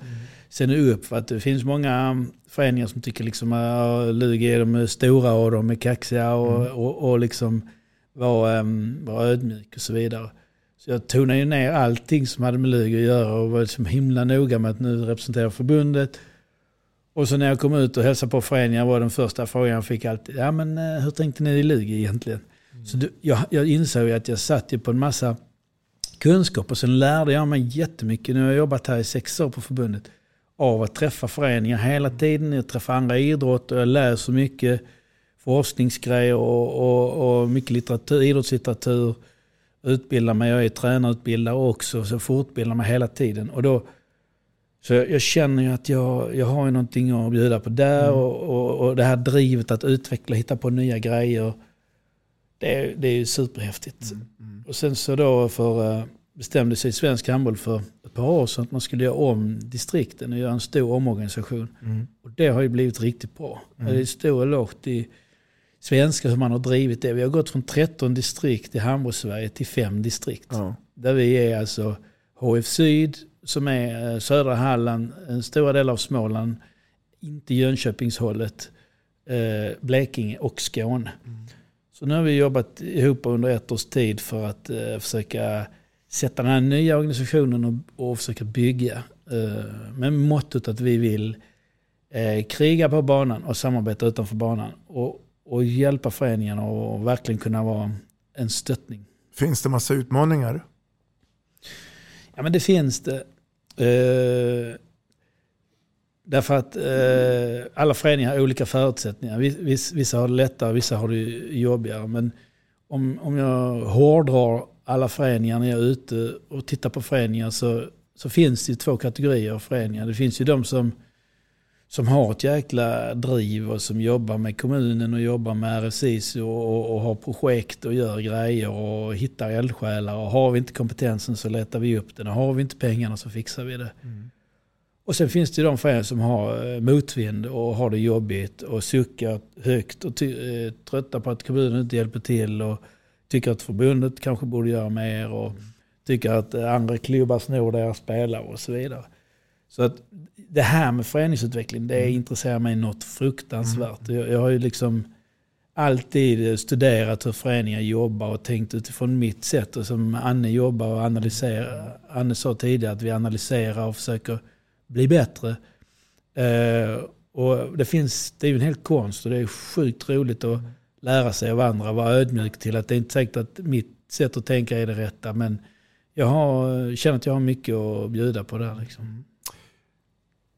nu upp. För att det finns många föreningar som tycker liksom att Lugi är de stora och de är kaxiga och, och, och liksom var, um, var ödmjuk och så vidare. Så jag tonade ju ner allting som hade med Lugi att göra och var liksom himla noga med att nu representera förbundet. Och så när jag kom ut och hälsade på föreningar var den första frågan jag fick alltid, ja men eh, hur tänkte ni i Lugi egentligen? Så du, jag, jag insåg ju att jag satt ju på en massa kunskap och sen lärde jag mig jättemycket. Nu har jag jobbat här i sex år på förbundet. Av att träffa föreningar hela tiden. Jag träffar andra idrotter, jag läser mycket forskningsgrejer och, och, och mycket litteratur, idrottslitteratur. Utbildar mig, jag är tränarutbildare också, så jag fortbildar mig hela tiden. Och då, så jag, jag känner ju att jag, jag har ju någonting att bjuda på där Mm. och, och, och det här drivet att utveckla, hitta på nya grejer. Det, är- det är ju superhäftigt. Mm. Och sen så då för, eh, bestämde sig Svensk Handboll för ett par år sedan att man skulle göra om distrikten och göra en stor omorganisation. Mm. Och det har ju blivit riktigt bra. Mm. Det är stor eloge till svenskar som man har drivit det. Vi har gått från 13 distrikt i Handbollssverige till 5 distrikt. Ja. Där vi är alltså HF Syd som är eh, södra Halland, en stora del av Småland, inte Jönköpingshållet, eh, Blekinge och Skåne. Så nu har vi jobbat ihop under ett års tid för att eh, försöka sätta den här nya organisationen och, och försöka bygga. Eh, med mottot att vi vill eh, kriga på banan och samarbeta utanför banan. Och, och hjälpa föreningarna och verkligen kunna vara en stöttning. Finns det massa utmaningar? Ja men det finns det. Eh, därför att eh, alla föreningar har olika förutsättningar. Vis- Viss, vissa har det lättare, vissa har det jobbigare. Men om, om jag hårdrar alla föreningar när jag är ute och tittar på föreningar så, så finns det två kategorier av föreningar. Det finns ju de som, som har ett jäkla driv och som jobbar med kommunen och jobbar med RFCs och, och, och har projekt och gör grejer och hittar eldsjälar. Och har vi inte kompetensen så letar vi upp den och har vi inte pengarna så fixar vi det. Och sen finns det de föreningar som har eh, motvind och har det jobbigt och suckar högt och eh, trötta på att kommunen inte hjälper till och tycker att förbundet kanske borde göra mer och tycker att eh, andra klubbar snor deras spelare och så vidare. Så att det här med föreningsutveckling, det intresserar mig något fruktansvärt. Jag, jag har ju liksom alltid studerat hur föreningar jobbar och tänkt utifrån mitt sätt. Och som Anne jobbar och analyserar. Anne sa tidigare att vi analyserar och försöker bli bättre. Eh, och det finns, det är ju en hel konst och det är sjukt roligt att lära sig av andra. Vara ödmjuk till att det är inte säkert att mitt sätt att tänka är det rätta. Men jag har, känner att jag har mycket att bjuda på där. Liksom.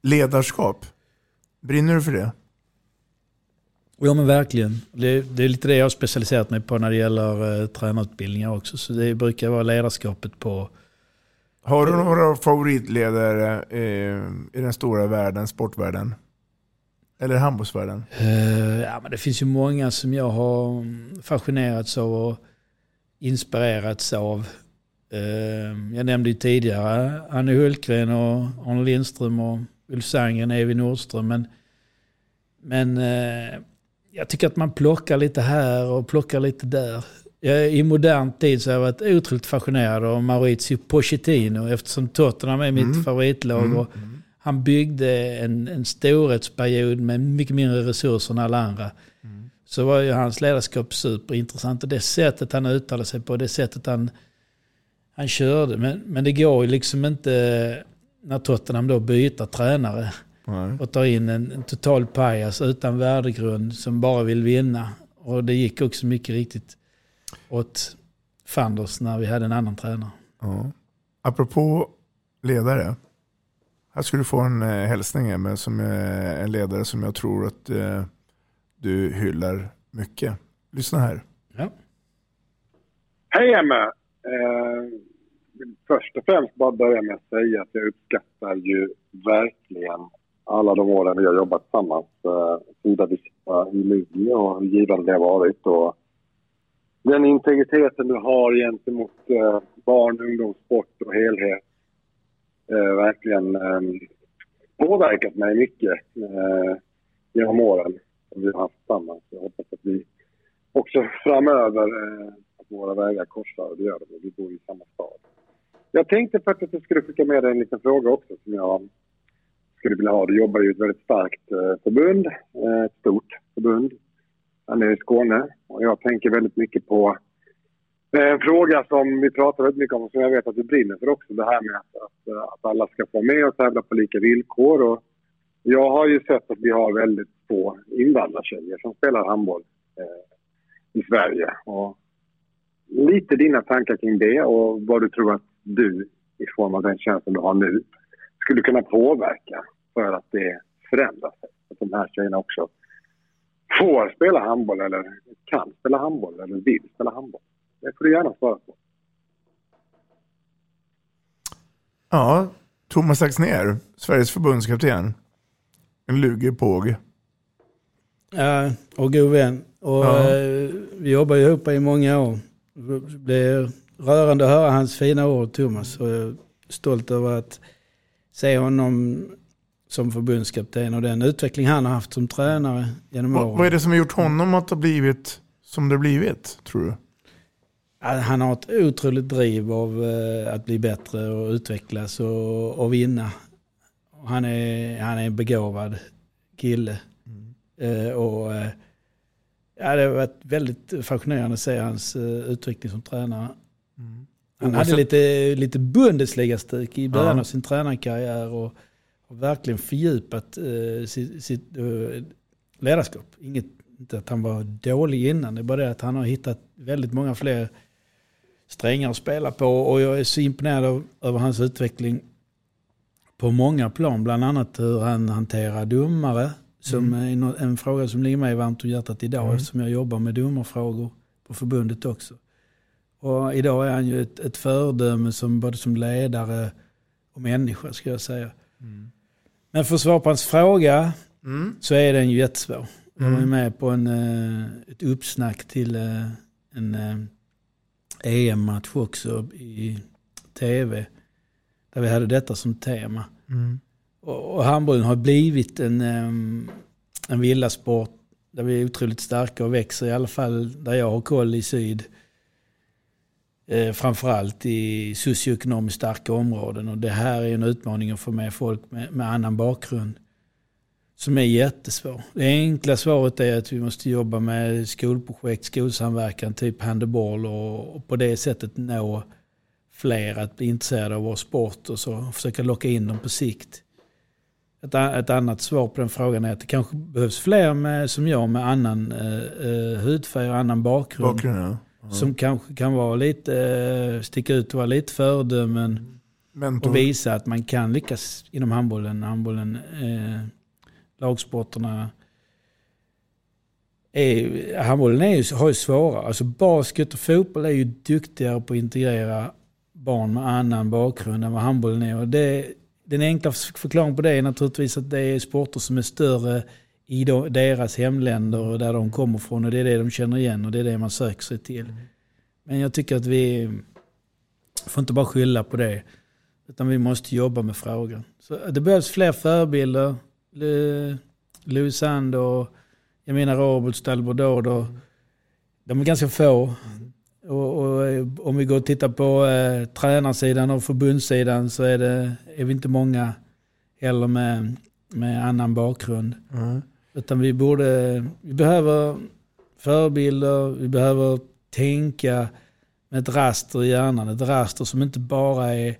Ledarskap. Brinner du för det? Ja men verkligen. Det, det är lite det jag har specialiserat mig på när det gäller eh, tränarutbildningar också. Så det brukar vara ledarskapet på... Har du några favoritledare eh, i den stora världen, sportvärlden? Eller handbollsvärlden? Eh, ja, men det finns ju många som jag har mm, fascinerats av och inspirerats av. Eh, jag nämnde ju tidigare Anne Hultgren och Arne Lindström och Ulf Sandgren, Evi Nordström. Men, men eh, jag tycker att man plockar lite här och plockar lite där. Jag, I modern tid så har jag varit otroligt fascinerad av Maurizio Pochettino eftersom Tottenham är mitt Mm. favoritlag. Mm. Och han byggde en, en storhetsperiod med mycket mindre resurser än alla andra. Så var ju hans ledarskap superintressant och det sättet han uttalade sig på, det sättet han, han körde. Men, men det går ju liksom inte när Tottenham då byter tränare Nej. och tar in en, en total pajas utan värdegrund som bara vill vinna. Och det gick också mycket riktigt åt Fanders när vi hade en annan tränare. Ja. Apropå ledare. Här ska du få en eh, hälsning Emma, som är en ledare som jag tror att eh, du hyllar mycket. Lyssna här. Ja. Hej Emma! Eh, först och främst bara börja med att säga att jag uppskattar ju verkligen alla de åren vi har jobbat tillsammans. Eh, sida vid sida i Luleå och hur givande det har varit. Och den integriteten du har gentemot eh, barn, ungdomssport och helhet eh, Eh, verkligen eh, påverkat mig mycket eh, genom åren som vi har haft tillsammans. Jag hoppas att vi också framöver eh, att våra vägar korsar och det gör de. Vi bor i samma stad. Jag tänkte faktiskt att jag skulle skicka med dig en liten fråga också som jag skulle vilja ha. Du jobbar ju i ett väldigt starkt eh, förbund, eh, ett stort förbund här nere i Skåne. Och jag tänker väldigt mycket på en fråga som vi pratar väldigt mycket om och som jag vet att du brinner för också. Det här med att, att, att alla ska få med och tävla på lika villkor. Och jag har ju sett att vi har väldigt få invandrartjejer som spelar handboll eh, i Sverige. Och lite dina tankar kring det och vad du tror att du i form av den tjänsten du har nu skulle kunna påverka för att det förändras. Att de här tjejerna också får spela handboll eller kan spela handboll eller vill spela handboll. Det får du gärna svara på. Ja, Thomas Axnér, Sveriges förbundskapten. En lugig påg. Ja, och god vän. Och, Ja. eh, vi jobbar ihop i många år. Det är rörande att höra hans fina ord, Thomas. Och jag är stolt över att se honom som förbundskapten och den utveckling han har haft som tränare genom åren. vad är det som har gjort honom att ha blivit som det blivit, tror du? Han har ett otroligt driv av eh, att bli bättre och utvecklas och, och vinna. Han är, han är en begåvad kille. Eh, och, eh, ja, det har varit väldigt fascinerande att se hans utveckling som tränare. Han hade lite, lite Bundesliga-stuk i början Ja. av sin tränarkarriär och, och verkligen fördjupat eh, sitt, sitt eh, ledarskap. Inget, inte att han var dålig innan, det är bara det att han har hittat väldigt många fler strängar att spela på och jag är så imponerad av, över hans utveckling på många plan. Bland annat hur han hanterar domare, som är nå- en fråga som ligger mig varmt om hjärtat idag Mm. eftersom jag jobbar med domarfrågor på förbundet också. Och idag är han ju ett, ett föredöme som, både som ledare och människa ska jag säga. Men för att svara på hans fråga Mm. så är den ju jättesvår. Jag var Mm. med på en, eh, ett uppsnack till eh, en eh, EM-match också i tv. Där vi hade detta som tema. Mm. Och, och handbollen har blivit en, en villasport där vi är otroligt starka och växer, i alla fall där jag har koll i syd. Eh, framförallt i socioekonomiskt starka områden. Och det här är en utmaning att få med folk med, med annan bakgrund. Som är jättesvår. Det enkla svaret är att vi måste jobba med skolprojekt, skolsamverkan, typ handboll och, och på det sättet nå fler att bli intresserade av vår sport och så och försöka locka in dem på sikt. Ett, ett annat svar på den frågan är att det kanske behövs fler med, som jag med annan eh, eh, hudfärg och annan bakgrund. Bakgrund, ja. Ja. Som kanske kan vara lite, eh, sticka ut och vara lite föredömen. Mentor. Och visa att man kan lyckas inom handbollen. handbollen eh, lagsporterna. Är, handbollen är ju, har ju svårare. Alltså basket och fotboll är ju duktigare på att integrera barn med annan bakgrund än vad handbollen är. Och det, den enkla förklaringen på det är naturligtvis att det är sporter som är större i deras hemländer och där de kommer från. Och det är det de känner igen och det är det man söker sig till. Men jag tycker att vi får inte bara skylla på det. Utan vi måste jobba med frågan. Så det behövs fler förebilder. Le- Louis Sand och Jamina Roberts, Dalbordod. och De är ganska få. Och, och eh, om vi går och tittar på eh, tränarsidan och förbundssidan så är, det, är vi inte många heller med, med annan bakgrund. Mm. Utan vi borde, vi behöver förebilder, vi behöver tänka med ett raster i hjärnan. Ett raster som inte bara är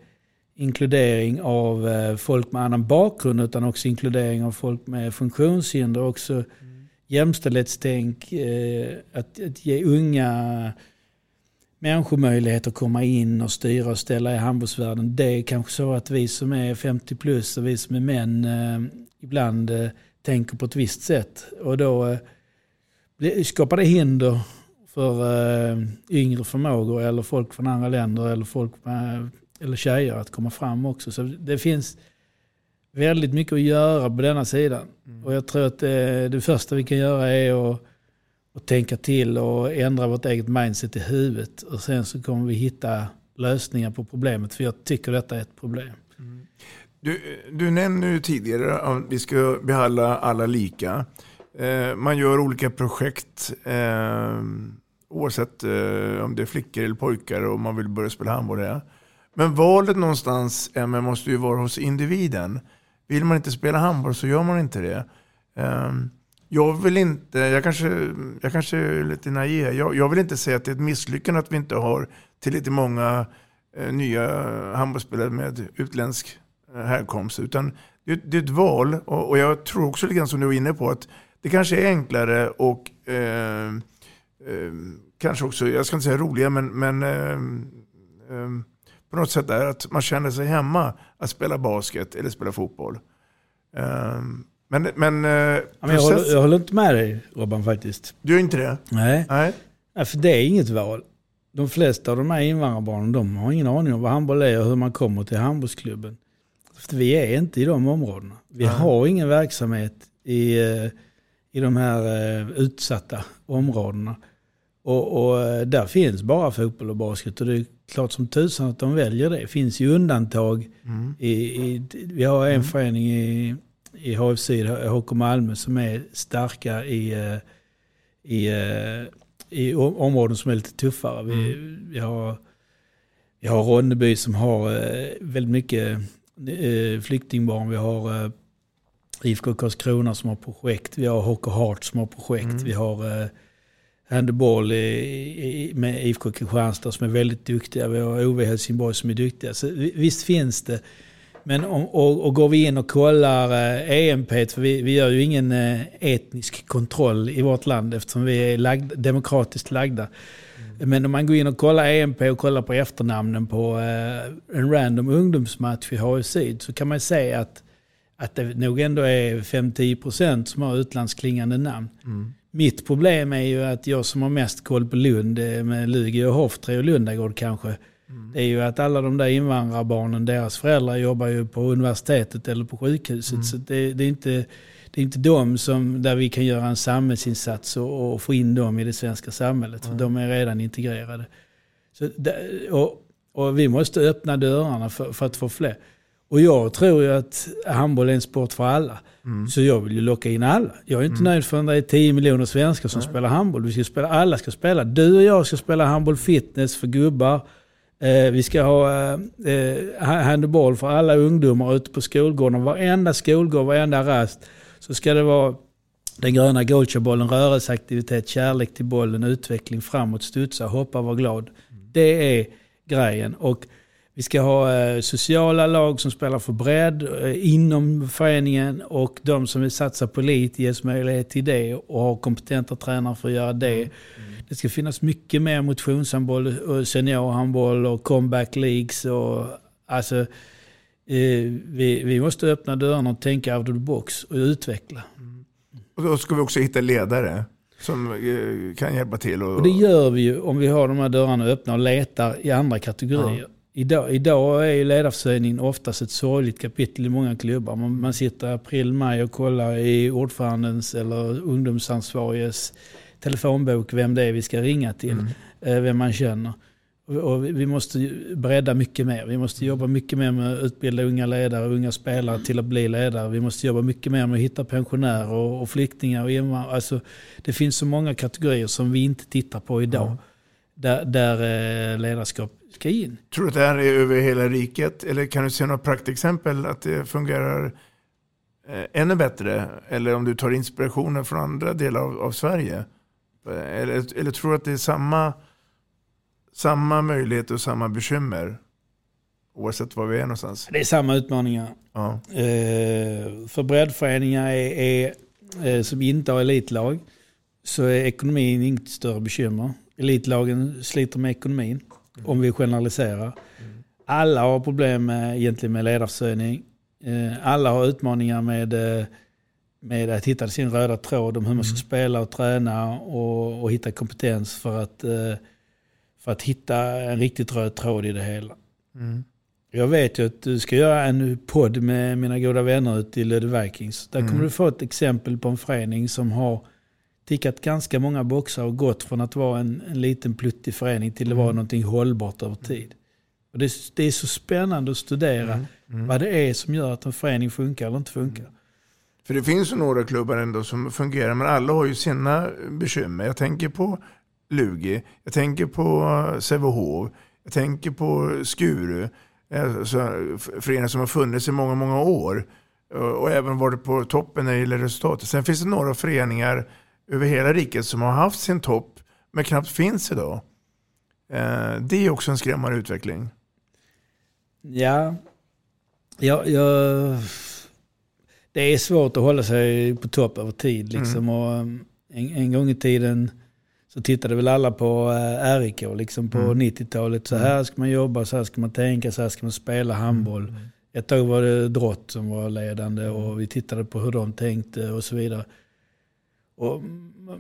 inkludering av eh, folk med annan bakgrund utan också inkludering av folk med funktionshinder. Också jämställdhetstänk, eh, att, att ge unga människor möjlighet att komma in och styra och ställa i handbollsvärlden. Det är kanske så att vi som är 50 plus och vi som är män eh, ibland tänker på ett visst sätt. Och då skapar det hinder för yngre förmågor eller folk från andra länder eller folk med, eller tjejer att komma fram också. Så det finns väldigt mycket att göra på denna sidan. Och jag tror att det, det första vi kan göra är att, att tänka till och ändra vårt eget mindset i huvudet. Och sen så kommer vi hitta lösningar på problemet. För jag tycker detta är ett problem. Du, du nämnde ju tidigare att vi ska behandla alla lika. Eh, man gör olika projekt eh, oavsett eh, om det är flickor eller pojkar och man vill börja spela handboll. Men valet någonstans Emma, måste ju vara hos individen. Vill man inte spela handboll så gör man inte det. Ehm, jag vill inte, jag kanske, jag kanske är lite naiv, jag, jag vill inte säga att det är ett misslyckande att vi inte har tillräckligt många eh, nya handbollsspelare med utländsk eh, härkomst. Utan det, det är ett val och, och jag tror också lite grann som du var inne på att det kanske är enklare och eh, eh, kanske också, jag ska inte säga roliga, men, men eh, eh, på något sätt är att man känner sig hemma att spela basket eller spela fotboll. Ehm, men, men, eh, Ja, men jag, håller, jag håller inte med dig Robban faktiskt. Du gör inte det? Nej. Nej. Nej, för det är inget val. De flesta av de här invandrarbarnen de har ingen aning om vad handboll är och hur man kommer till handbollsklubben. För vi är inte i de områdena. Vi Nej. har ingen verksamhet i, eh, i de här eh, utsatta områdena. Och, och där finns bara fotboll och basket och det klart som tusan att de väljer det. Det finns ju undantag. Mm. I, i, vi har en förening i, i HFC, HK Malmö, som är starka i, eh, i, eh, i om- områden som är lite tuffare. Vi, vi, har, vi har Ronneby som har eh, väldigt mycket flyktingbarn. Vi har IFK Karlskrona som har projekt. Vi har HK Heart som har projekt. Mm. Vi har handboll i, i, med IFK Kristianstad som är väldigt duktiga. Vi har OV Helsingborg som är duktiga. Så vi- visst finns det. Men om, och, och går vi in och kollar eh, EMP, för vi, vi gör ju ingen eh, etnisk kontroll i vårt land eftersom vi är lagd, demokratiskt lagda. Men om man går in och kollar EMP och kollar på efternamnen på eh, en random ungdomsmatch i HF Syd så kan man säga att, att det nog ändå är 5-10% som har utlandsklingande namn. Mm. Mitt problem är ju att jag som har mest koll på Lund, eh, med Lugi och Hoftre och Lundagård kanske, det är ju att alla de där invandrarbarnen, deras föräldrar jobbar ju på universitetet eller på sjukhuset. Så det, det, är inte, det är inte de som, där vi kan göra en samhällsinsats och, och få in dem i det svenska samhället. För de är redan integrerade. Så och, och vi måste öppna dörrarna för, för att få fler. Och jag tror ju att handboll är en sport för alla. Så jag vill ju locka in alla. Jag är inte nöjd förrän det är 10 miljoner svenskar som spelar handboll. Vi ska spela, alla ska spela. Du och jag ska spela handboll fitness för gubbar. Eh, vi ska ha eh, eh, handboll för alla ungdomar ute på skolgården. Varenda skolgård, varenda rast. Så ska det vara den gröna goalchabollen, rörelseaktivitet, kärlek till bollen, utveckling framåt, studsa, hoppa, var glad. Det är grejen. Och vi ska ha eh, sociala lag som spelar för bredd eh, inom föreningen och de som vill satsa på elit ges möjlighet till det och ha kompetenta tränare för att göra det. Det ska finnas mycket mer motionshandboll, och seniorhandboll och comeback leagues. Och, alltså, eh, vi, vi måste öppna dörrarna och tänka out of the box och utveckla. Och då ska vi också hitta ledare som eh, kan hjälpa till. Och, Och det gör vi ju om vi har de här dörrarna öppna och letar i andra kategorier. Idag, idag är ju ledarförsörjningen oftast ett sorgligt kapitel i många klubbar. Man, man sitter i april, maj och kollar i ordförandens eller ungdomsansvariges telefonbok vem det är vi ska ringa till, eh, vem man känner. Och, vi- måste bredda mycket mer. Vi måste jobba mycket mer med att utbilda unga ledare och unga spelare till att bli ledare. Vi måste jobba mycket mer med att hitta pensionärer och, och flyktingar och invandrare. Alltså, det finns så många kategorier som vi inte tittar på idag. Där, där eh, ledarskap ska in. Tror du att det här är över hela riket? Eller kan du se några praktexempel att det fungerar eh, ännu bättre? Eller om du tar inspirationer från andra delar av, av Sverige? Eh, Eller, eller tror du att det är samma, samma möjlighet och samma bekymmer? Oavsett var vi är någonstans. Det är samma utmaningar. Ja. Eh, för breddföreningar är, är, eh, som inte har elitlag så är ekonomin inget större bekymmer. Elitlagen sliter med ekonomin, om vi generaliserar. Alla har problem med, egentligen med ledarförsörjning. Eh, alla har utmaningar med, eh, med att hitta sin röda tråd om hur man ska spela och träna och, och hitta kompetens för att, eh, för att hitta en riktigt röd tråd i det hela. Mm. Jag vet ju att du ska göra en podd med mina goda vänner ute i Lödde Vikings. Där kommer Mm. du få ett exempel på en förening som har tickat ganska många boxar och gått från att vara en, en liten pluttig förening till att vara Mm. någonting hållbart över tid. Och det, är- det är så spännande att studera Mm. vad det är som gör att en förening funkar eller inte funkar. För det finns ju några klubbar ändå som fungerar, men alla har ju sina bekymmer. Jag tänker på Lugi, jag tänker på Sävehof, jag tänker på Skuru. Alltså, föreningar som har funnits i många, många år. Och och även varit på toppen när det gäller resultatet. Sen finns det några föreningar över hela riket som har haft sin topp, men knappt finns idag. Eh, Det är också en skrämmande utveckling. Ja, jag, jag, det är svårt att hålla sig på topp över tid. Liksom. Och um, en, en gång i tiden så tittade väl alla på uh, RIK liksom på Mm. 90-talet. Så här ska man jobba, så här ska man tänka, så här ska man spela handboll. Ett tag var det Drott som var ledande och vi tittade på hur de tänkte och så vidare. Och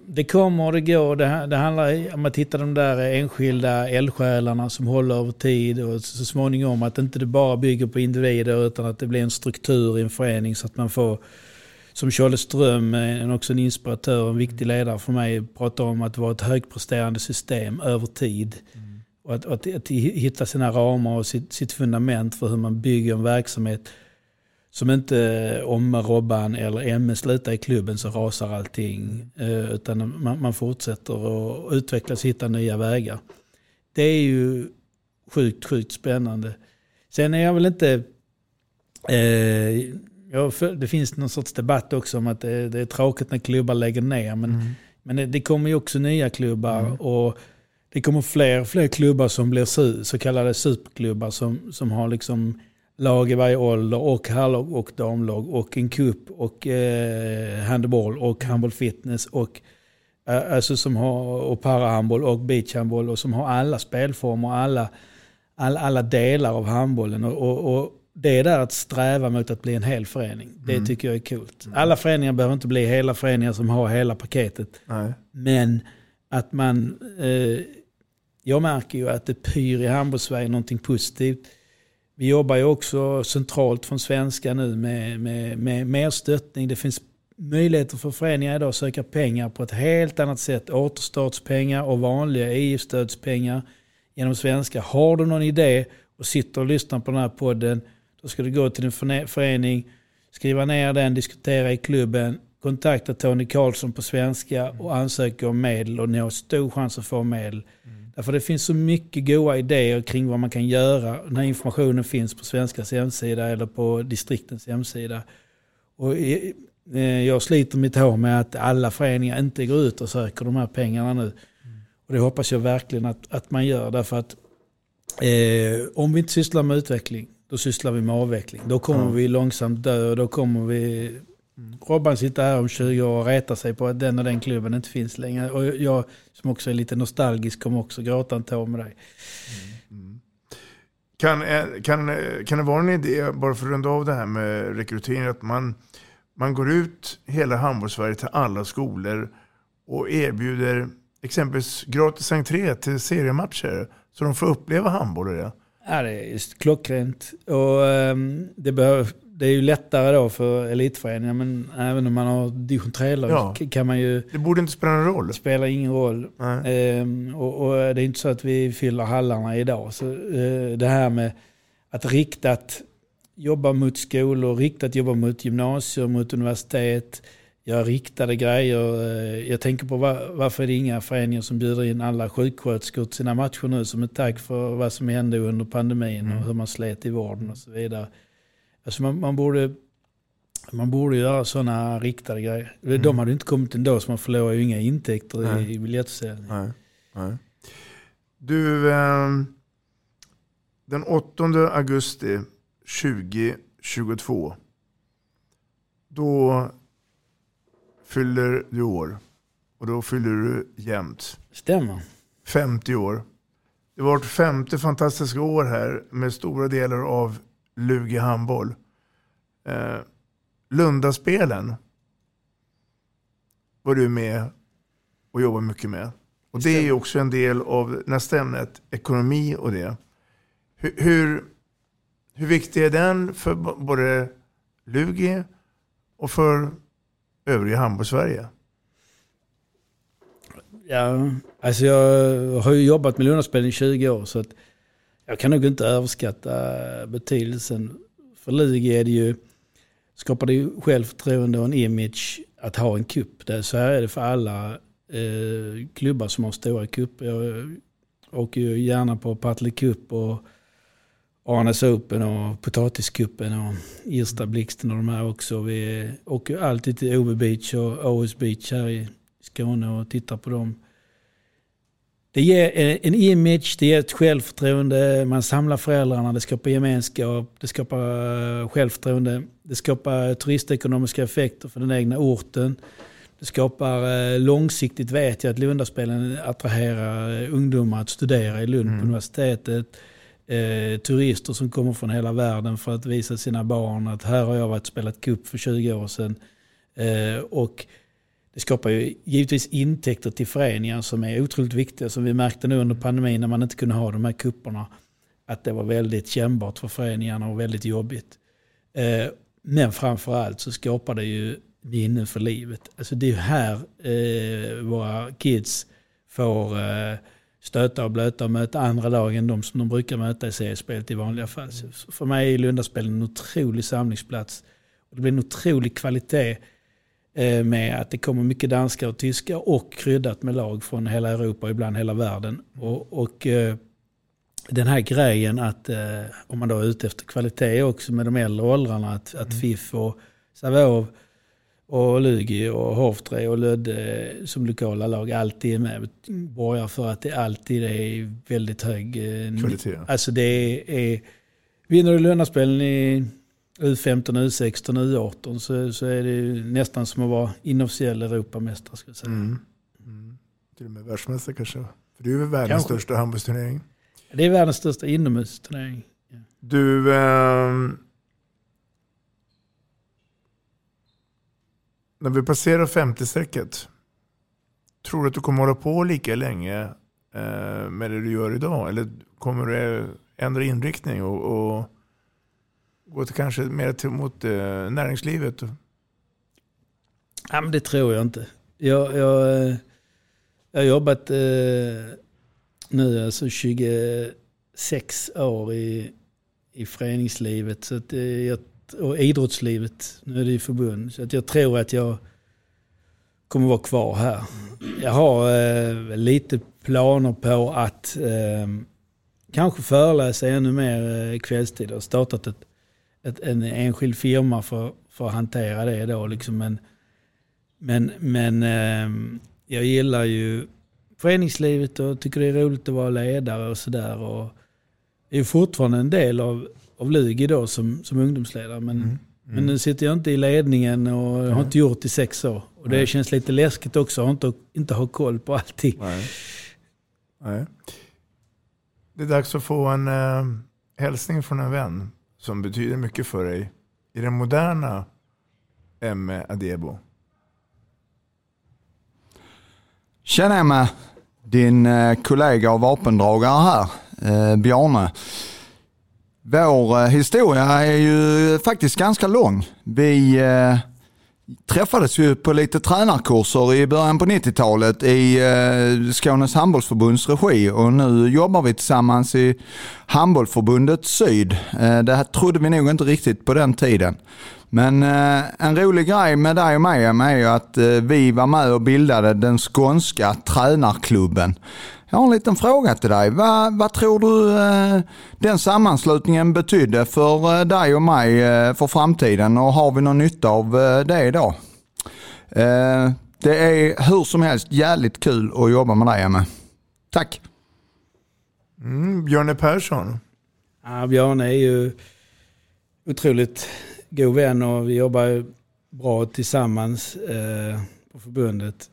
det kommer och det går. Det, det handlar om att hitta de där enskilda eldsjälarna som håller över tid och så småningom att inte det bara bygger på individer utan att det blir en struktur i en förening så att man får som Charlie Ström, också en inspiratör, en viktig ledare för mig, pratar om att vara ett högpresterande system över tid. Mm. Och att, att, att, hitta sina ramar och sitt, sitt fundament för hur man bygger en verksamhet som inte om Robban eller MS slutar i klubben så rasar allting. Eh, utan man, man fortsätter att utvecklas och hitta nya vägar. Det är ju sjukt, sjukt spännande. Sen är jag väl inte... Eh, jag, det finns någon sorts debatt också om att det, det är tråkigt när klubbar lägger ner. Men, mm. men det, det, kommer ju också nya klubbar. Mm. och det kommer fler fler klubbar som blir så kallade superklubbar som, som har liksom lag i varje ålder och herrlag och damlag och en cup och eh, handboll och handboll fitness och, eh, alltså som har, och parahandboll och beachhandboll och som har alla spelformer och alla, alla, alla delar av handbollen. Och, och, och, det är där att sträva mot att bli en hel förening. Det mm. tycker jag är coolt. Alla föreningar behöver inte bli hela föreningar som har hela paketet. Nej. Men att man... Eh, jag märker ju att det pyr i handbollssverige någonting positivt. Vi jobbar ju också centralt från svenska nu med, med, med mer stöttning. Det finns möjligheter för föreningar idag att söka pengar på ett helt annat sätt. Återstartspengar och vanliga EU-stödspengar genom svenska. Har du någon idé och sitter och lyssnar på den här podden, då ska du gå till din förening, skriva ner den, diskutera i klubben, kontakta Tony Karlsson på svenska och ansöka om medel och ni har stor chans att få medel. Mm. Därför det finns så mycket goda idéer kring vad man kan göra. Den här informationen finns på Svenskas hemsida eller på distriktens hemsida. Och eh, jag sliter mitt hår med att alla föreningar inte går ut och söker de här pengarna nu. Och det hoppas jag verkligen att, att man gör. Därför att eh, om vi inte sysslar med utveckling, då sysslar vi med avveckling. Då kommer mm. vi långsamt dö och då kommer vi Mm. Robban sitter här om 20 år och retar sig på att den och den klubben inte finns längre. Och jag som också är lite nostalgisk kommer också gråta en tår med dig. Mm. Mm. Kan, eh, kan, eh, kan det vara en idé, bara för att runda av det här med rekrytering, att man, man går ut hela handbollssverige till alla skolor och erbjuder exempelvis gratis entré till seriematcher så de får uppleva handboll och det? Ja, det är just klockrent. Och um, det behöver det är ju lättare då för elitföreningar, men även om man har division 3-lag ja. kan man ju... Det borde inte spela någon roll. Det spelar ingen roll. Ehm, och, och, det är inte så att vi fyller hallarna idag. Så eh, det här med att riktat jobba mot skolor, riktat jobba mot gymnasier, mot universitet, göra riktade grejer. Eh, jag tänker på var, varför är det inga föreningar som bjuder in alla sjuksköterskor till sina matcher nu som ett tack för vad som hände under pandemin mm. och hur man slet i vården och så vidare. Alltså man, man, borde, man borde göra sådana riktade grejer. Mm. De hade inte kommit ändå så man förlorar ju inga intäkter Nej. i, biljettförsäljning. Nej. Nej. Du, eh, den 8 augusti 2022 då fyller du år. Och då fyller du jämnt. Stämmer. 50 år. Det var vårt femte fantastiska år här med stora delar av Lugi handboll. Eh, Lundaspelen var du med och jobbade mycket med. Och det är ju också en del av nästa ämnet, ekonomi och det. Hur, hur, hur viktig är den för både Lugi och för övriga handbolls-Sverige? Ja, alltså jag har ju jobbat med Lundaspelen i 20 år så att jag kan nog inte överskatta betydelsen. För Lugi är det ju, skapar det ju självförtroende och en image att ha en kupp. Så här är det för alla eh, klubbar som har stora cuper. Jag åker ju gärna på Partille Cup och Arnes Open och Potatiskuppen och Irsta Blixten och de här också. Vi åker alltid till OB Beach och Åhus Beach här i Skåne och tittar på dem. Det ger en image, det ger ett självförtroende, man samlar föräldrarna, det skapar gemenskap, det skapar eh, självförtroende, det skapar turistekonomiska effekter för den egna orten. Det skapar eh, långsiktigt, vet jag, att Lundaspelen attraherar ungdomar att studera i Lund mm. på universitetet eh, turister som kommer från hela världen för att visa sina barn att här har jag varit och spelat cup för 20 år sedan. Eh, och det skapar ju givetvis intäkter till föreningar som är otroligt viktiga. Som vi märkte nu under pandemin när man inte kunde ha de här kupperna. Att det var väldigt kännbart för föreningarna och väldigt jobbigt. Eh, men framförallt så skapar det ju minnen för livet. Alltså det är ju här eh, våra kids får eh, stöta och blöta och möta andra lag än de som de brukar möta i seriespelet i vanliga fall. Så för mig är Lundaspelen en otrolig samlingsplats. Det blir en otrolig kvalitet eh, med att det kommer mycket danskar och tyskar och kryddat med lag från hela Europa och ibland hela världen. Och, och eh, den här grejen att, eh, om man då är ute efter kvalitet också med de äldre åldrarna, att, att FIF och Savov och Lugi och Hovtre och Lödde som lokala lag alltid är med borgar för att det alltid är väldigt hög eh, Kvalitet. Alltså det är, vinner du Lundaspelen i U15, U16, U18 så, så är det nästan som att vara inofficiell Europamästare. Ska jag säga. Mm. Mm. Till och med världsmästare kanske. För det är ju världens Kanske. största handbollsturnering. Det är världens största inomhusturnering. Du, ehm, när vi passerar 50-strecket, tror du att du kommer hålla på lika länge eh, med det du gör idag? Eller kommer du ändra inriktning och, och gå till kanske mer till, mot eh, näringslivet? Ja, men det tror jag inte. Jag, jag, eh, jag har jobbat eh, nu alltså 26 år i, i föreningslivet så att, eh, jag, och idrottslivet. Nu är det ju förbund. Så att jag tror att jag kommer vara kvar här. Jag har eh, lite planer på att eh, kanske föreläsa ännu mer eh, kvällstid. Jag har startat ett, ett, en enskild firma för, för att hantera det då. Liksom. Men, men, men eh, jag gillar ju föreningslivet och tycker det är roligt att vara ledare och sådär. Och är fortfarande en del av, av Lugi då som, som ungdomsledare. Men, men nu sitter jag inte i ledningen och har inte gjort det i sex år. Och det känns lite läskigt också att inte, inte ha koll på allting. Nej. Nej. Det är dags att få en eh, hälsning från en vän som betyder mycket för dig i den moderna Emme Adebo. Tjena Emma, din eh, kollega och vapendragare här, eh, Bjarne. Vår eh, historia är ju faktiskt ganska lång. Vi eh, träffades ju på lite tränarkurser i början på 90-talet i eh, Skånes handbollsförbunds regi och nu jobbar vi tillsammans i Handbollförbundet Syd. Eh, det här trodde vi nog inte riktigt på den tiden. Men eh, en rolig grej med dig och mig är ju att eh, vi var med och bildade den skånska tränarklubben. Jag har en liten fråga till dig. Vad, vad tror du eh, den sammanslutningen betydde för eh, dig och mig eh, för framtiden och har vi någon nytta av eh, det idag? Eh, det är hur som helst jävligt kul att jobba med dig Emma. Tack! Mm, Björne Persson. Ja, Bjarne är ju otroligt god vän och vi jobbar bra tillsammans eh, på förbundet.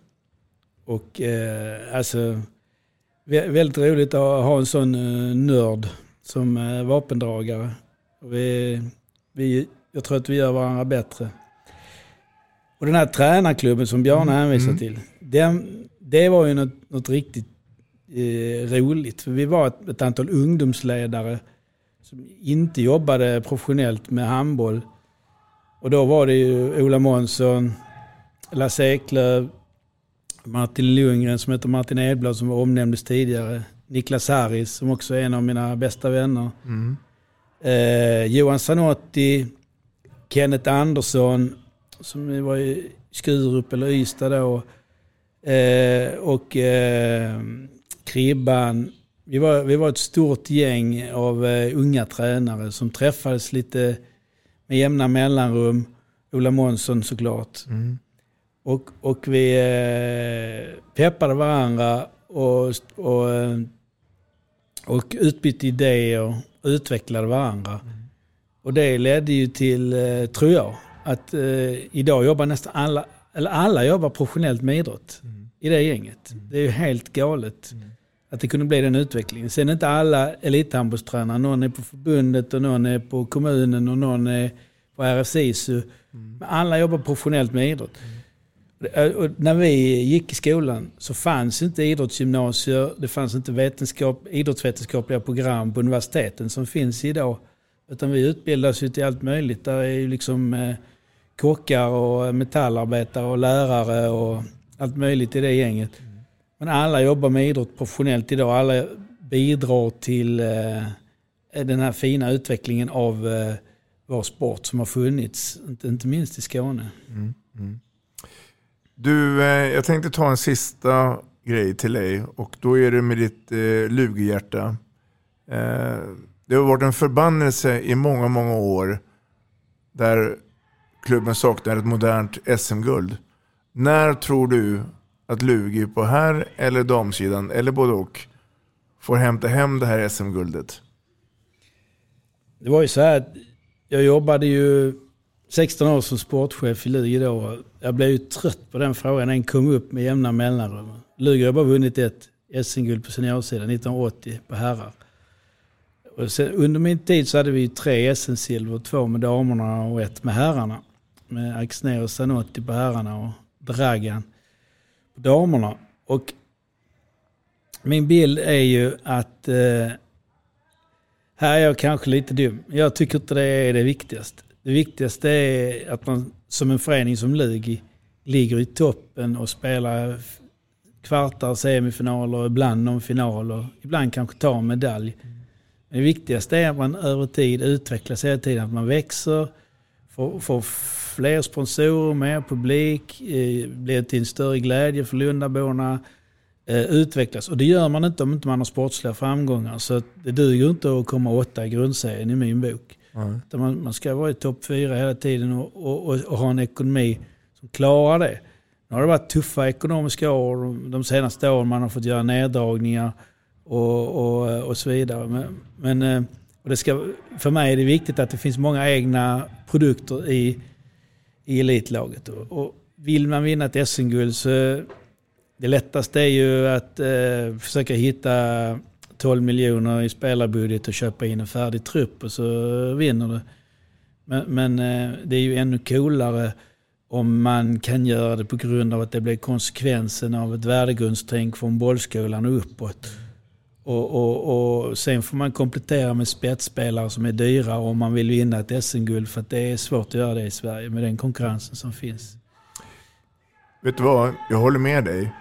Och eh, alltså, väldigt roligt att ha en sån eh, nörd som eh, vapendragare. Vi, vi, jag tror att vi gör varandra bättre. Och den här tränarklubben som Bjarne hänvisar Mm. till, den, det var ju något, något riktigt eh, roligt. För vi var ett, ett antal ungdomsledare som inte jobbade professionellt med handboll. Och då var det ju Ola Månsson, Lasse Eklöf, Martin Lundgren som heter Martin Edblad som omnämndes tidigare. Niklas Harris som också är en av mina bästa vänner. Mm. Eh, Johan Zanotti, Kenneth Andersson som var i Skurup eller Ystad då. Eh, och eh, Kribban. Vi var, vi var ett stort gäng av eh, unga tränare som träffades lite med jämna mellanrum. Ola Månsson såklart. Mm. Och, och vi eh, peppade varandra och, och, eh, och utbytte idéer och utvecklade varandra. Och det ledde ju till, eh, tror jag, att eh, idag jobbar nästan alla, eller alla jobbar professionellt med idrott i det gänget. Det är ju helt galet. Att det kunde bli den utvecklingen. Sen är inte alla elithandbollstränare. Någon är på förbundet och någon är på kommunen och någon är på RFSISU. Men alla jobbar professionellt med idrott. Eh, när vi gick i skolan så fanns inte idrottsgymnasier, det fanns inte vetenskap, idrottsvetenskapliga program på universiteten som finns idag. Utan vi utbildas ju till allt möjligt. Där är ju liksom eh, kockar och eh, metallarbetare och lärare och allt möjligt i det gänget. Men alla jobbar med idrott professionellt idag. Alla bidrar till den här fina utvecklingen av vår sport som har funnits, inte, inte minst i Skåne. Mm, mm. Du, eh, jag tänkte ta en sista grej till dig och då är det med ditt eh, lugehjärta. Eh, det har varit en förbannelse i många, många år där klubben saknar ett modernt SM-guld. När tror du att Lugi på här eller damsidan, eller både och, får hämta hem det här SM-guldet? Det var ju så här att jag jobbade ju 16 år som sportchef i Lugi då. Jag blev ju trött på den frågan. Den kom upp med jämna mellanrum. Lugi har bara vunnit ett SM-guld på seniorsidan 1980 på herrar. Och sen, under min tid så hade vi tre SM-silver, två med damerna och ett med herrarna. Med Axnér och Zanotti på herrarna och Dragan på damerna. Och min bild är ju att eh, här är jag kanske lite dum. Jag tycker inte det är det viktigaste. Det viktigaste är att man som en förening som Lugi ligger i toppen och spelar kvartar, semifinaler, ibland någon final och ibland kanske tar en medalj. Det viktigaste är att man över tid utvecklas hela tiden, att man växer, får, får fler sponsorer, mer publik, eh, blir till en större glädje för Lundaborna, eh, utvecklas. Och det gör man inte om inte man har sportsliga framgångar. Så det duger inte att komma åtta i grundserien i min bok. Mm. Man, man, ska vara i topp fyra hela tiden och, och, och, och, ha en ekonomi som klarar det. Nu har det varit tuffa ekonomiska år de senaste åren. Man har fått göra neddragningar och, och, och så vidare. Men, men eh, och det ska, för mig är det viktigt att det finns många egna produkter i, i elitlaget. Och, och vill man vinna ett SM-guld så det lättaste är ju att eh, försöka hitta 12 miljoner i spelarbudget och köpa in en färdig trupp och så vinner du. Men, men eh, det är ju ännu coolare om man kan göra det på grund av att det blir konsekvensen av ett värdegrundstänk från bollskolan och uppåt. Och, och, och sen får man komplettera med spetsspelare som är dyra om man vill vinna ett SM-guld för att det är svårt att göra det i Sverige med den konkurrensen som finns. Vet du vad, jag håller med dig.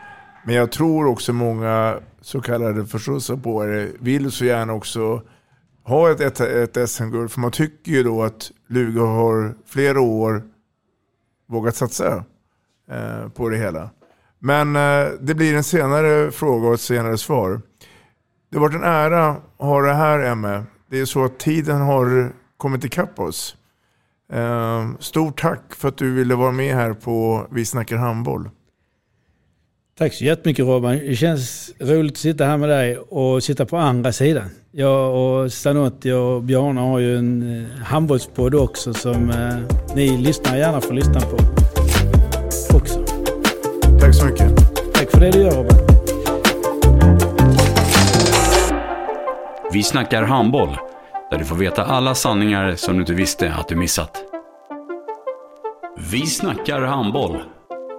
Men jag tror också många så kallade förståsigpåare vill så gärna också ha ett, ett, ett SM-guld. För man tycker ju då att Luga har flera år vågat satsa eh, på det hela. Men eh, det blir en senare fråga och ett senare svar. Det har varit en ära att ha det här Emme. Det är så att tiden har kommit ikapp oss. Eh, stort tack för att du ville vara med här på Vi snackar handboll. Tack så jättemycket Robban. Det känns roligt att sitta här med dig och sitta på andra sidan. Jag och Stanotti och Bjarne har ju en eh, handbollspodd också som eh, ni lyssnar gärna får lyssna på. Också. Tack så mycket. Tack för det du gör Robban. Vi snackar handboll, där du får veta alla sanningar som du inte visste att du missat. Vi snackar handboll.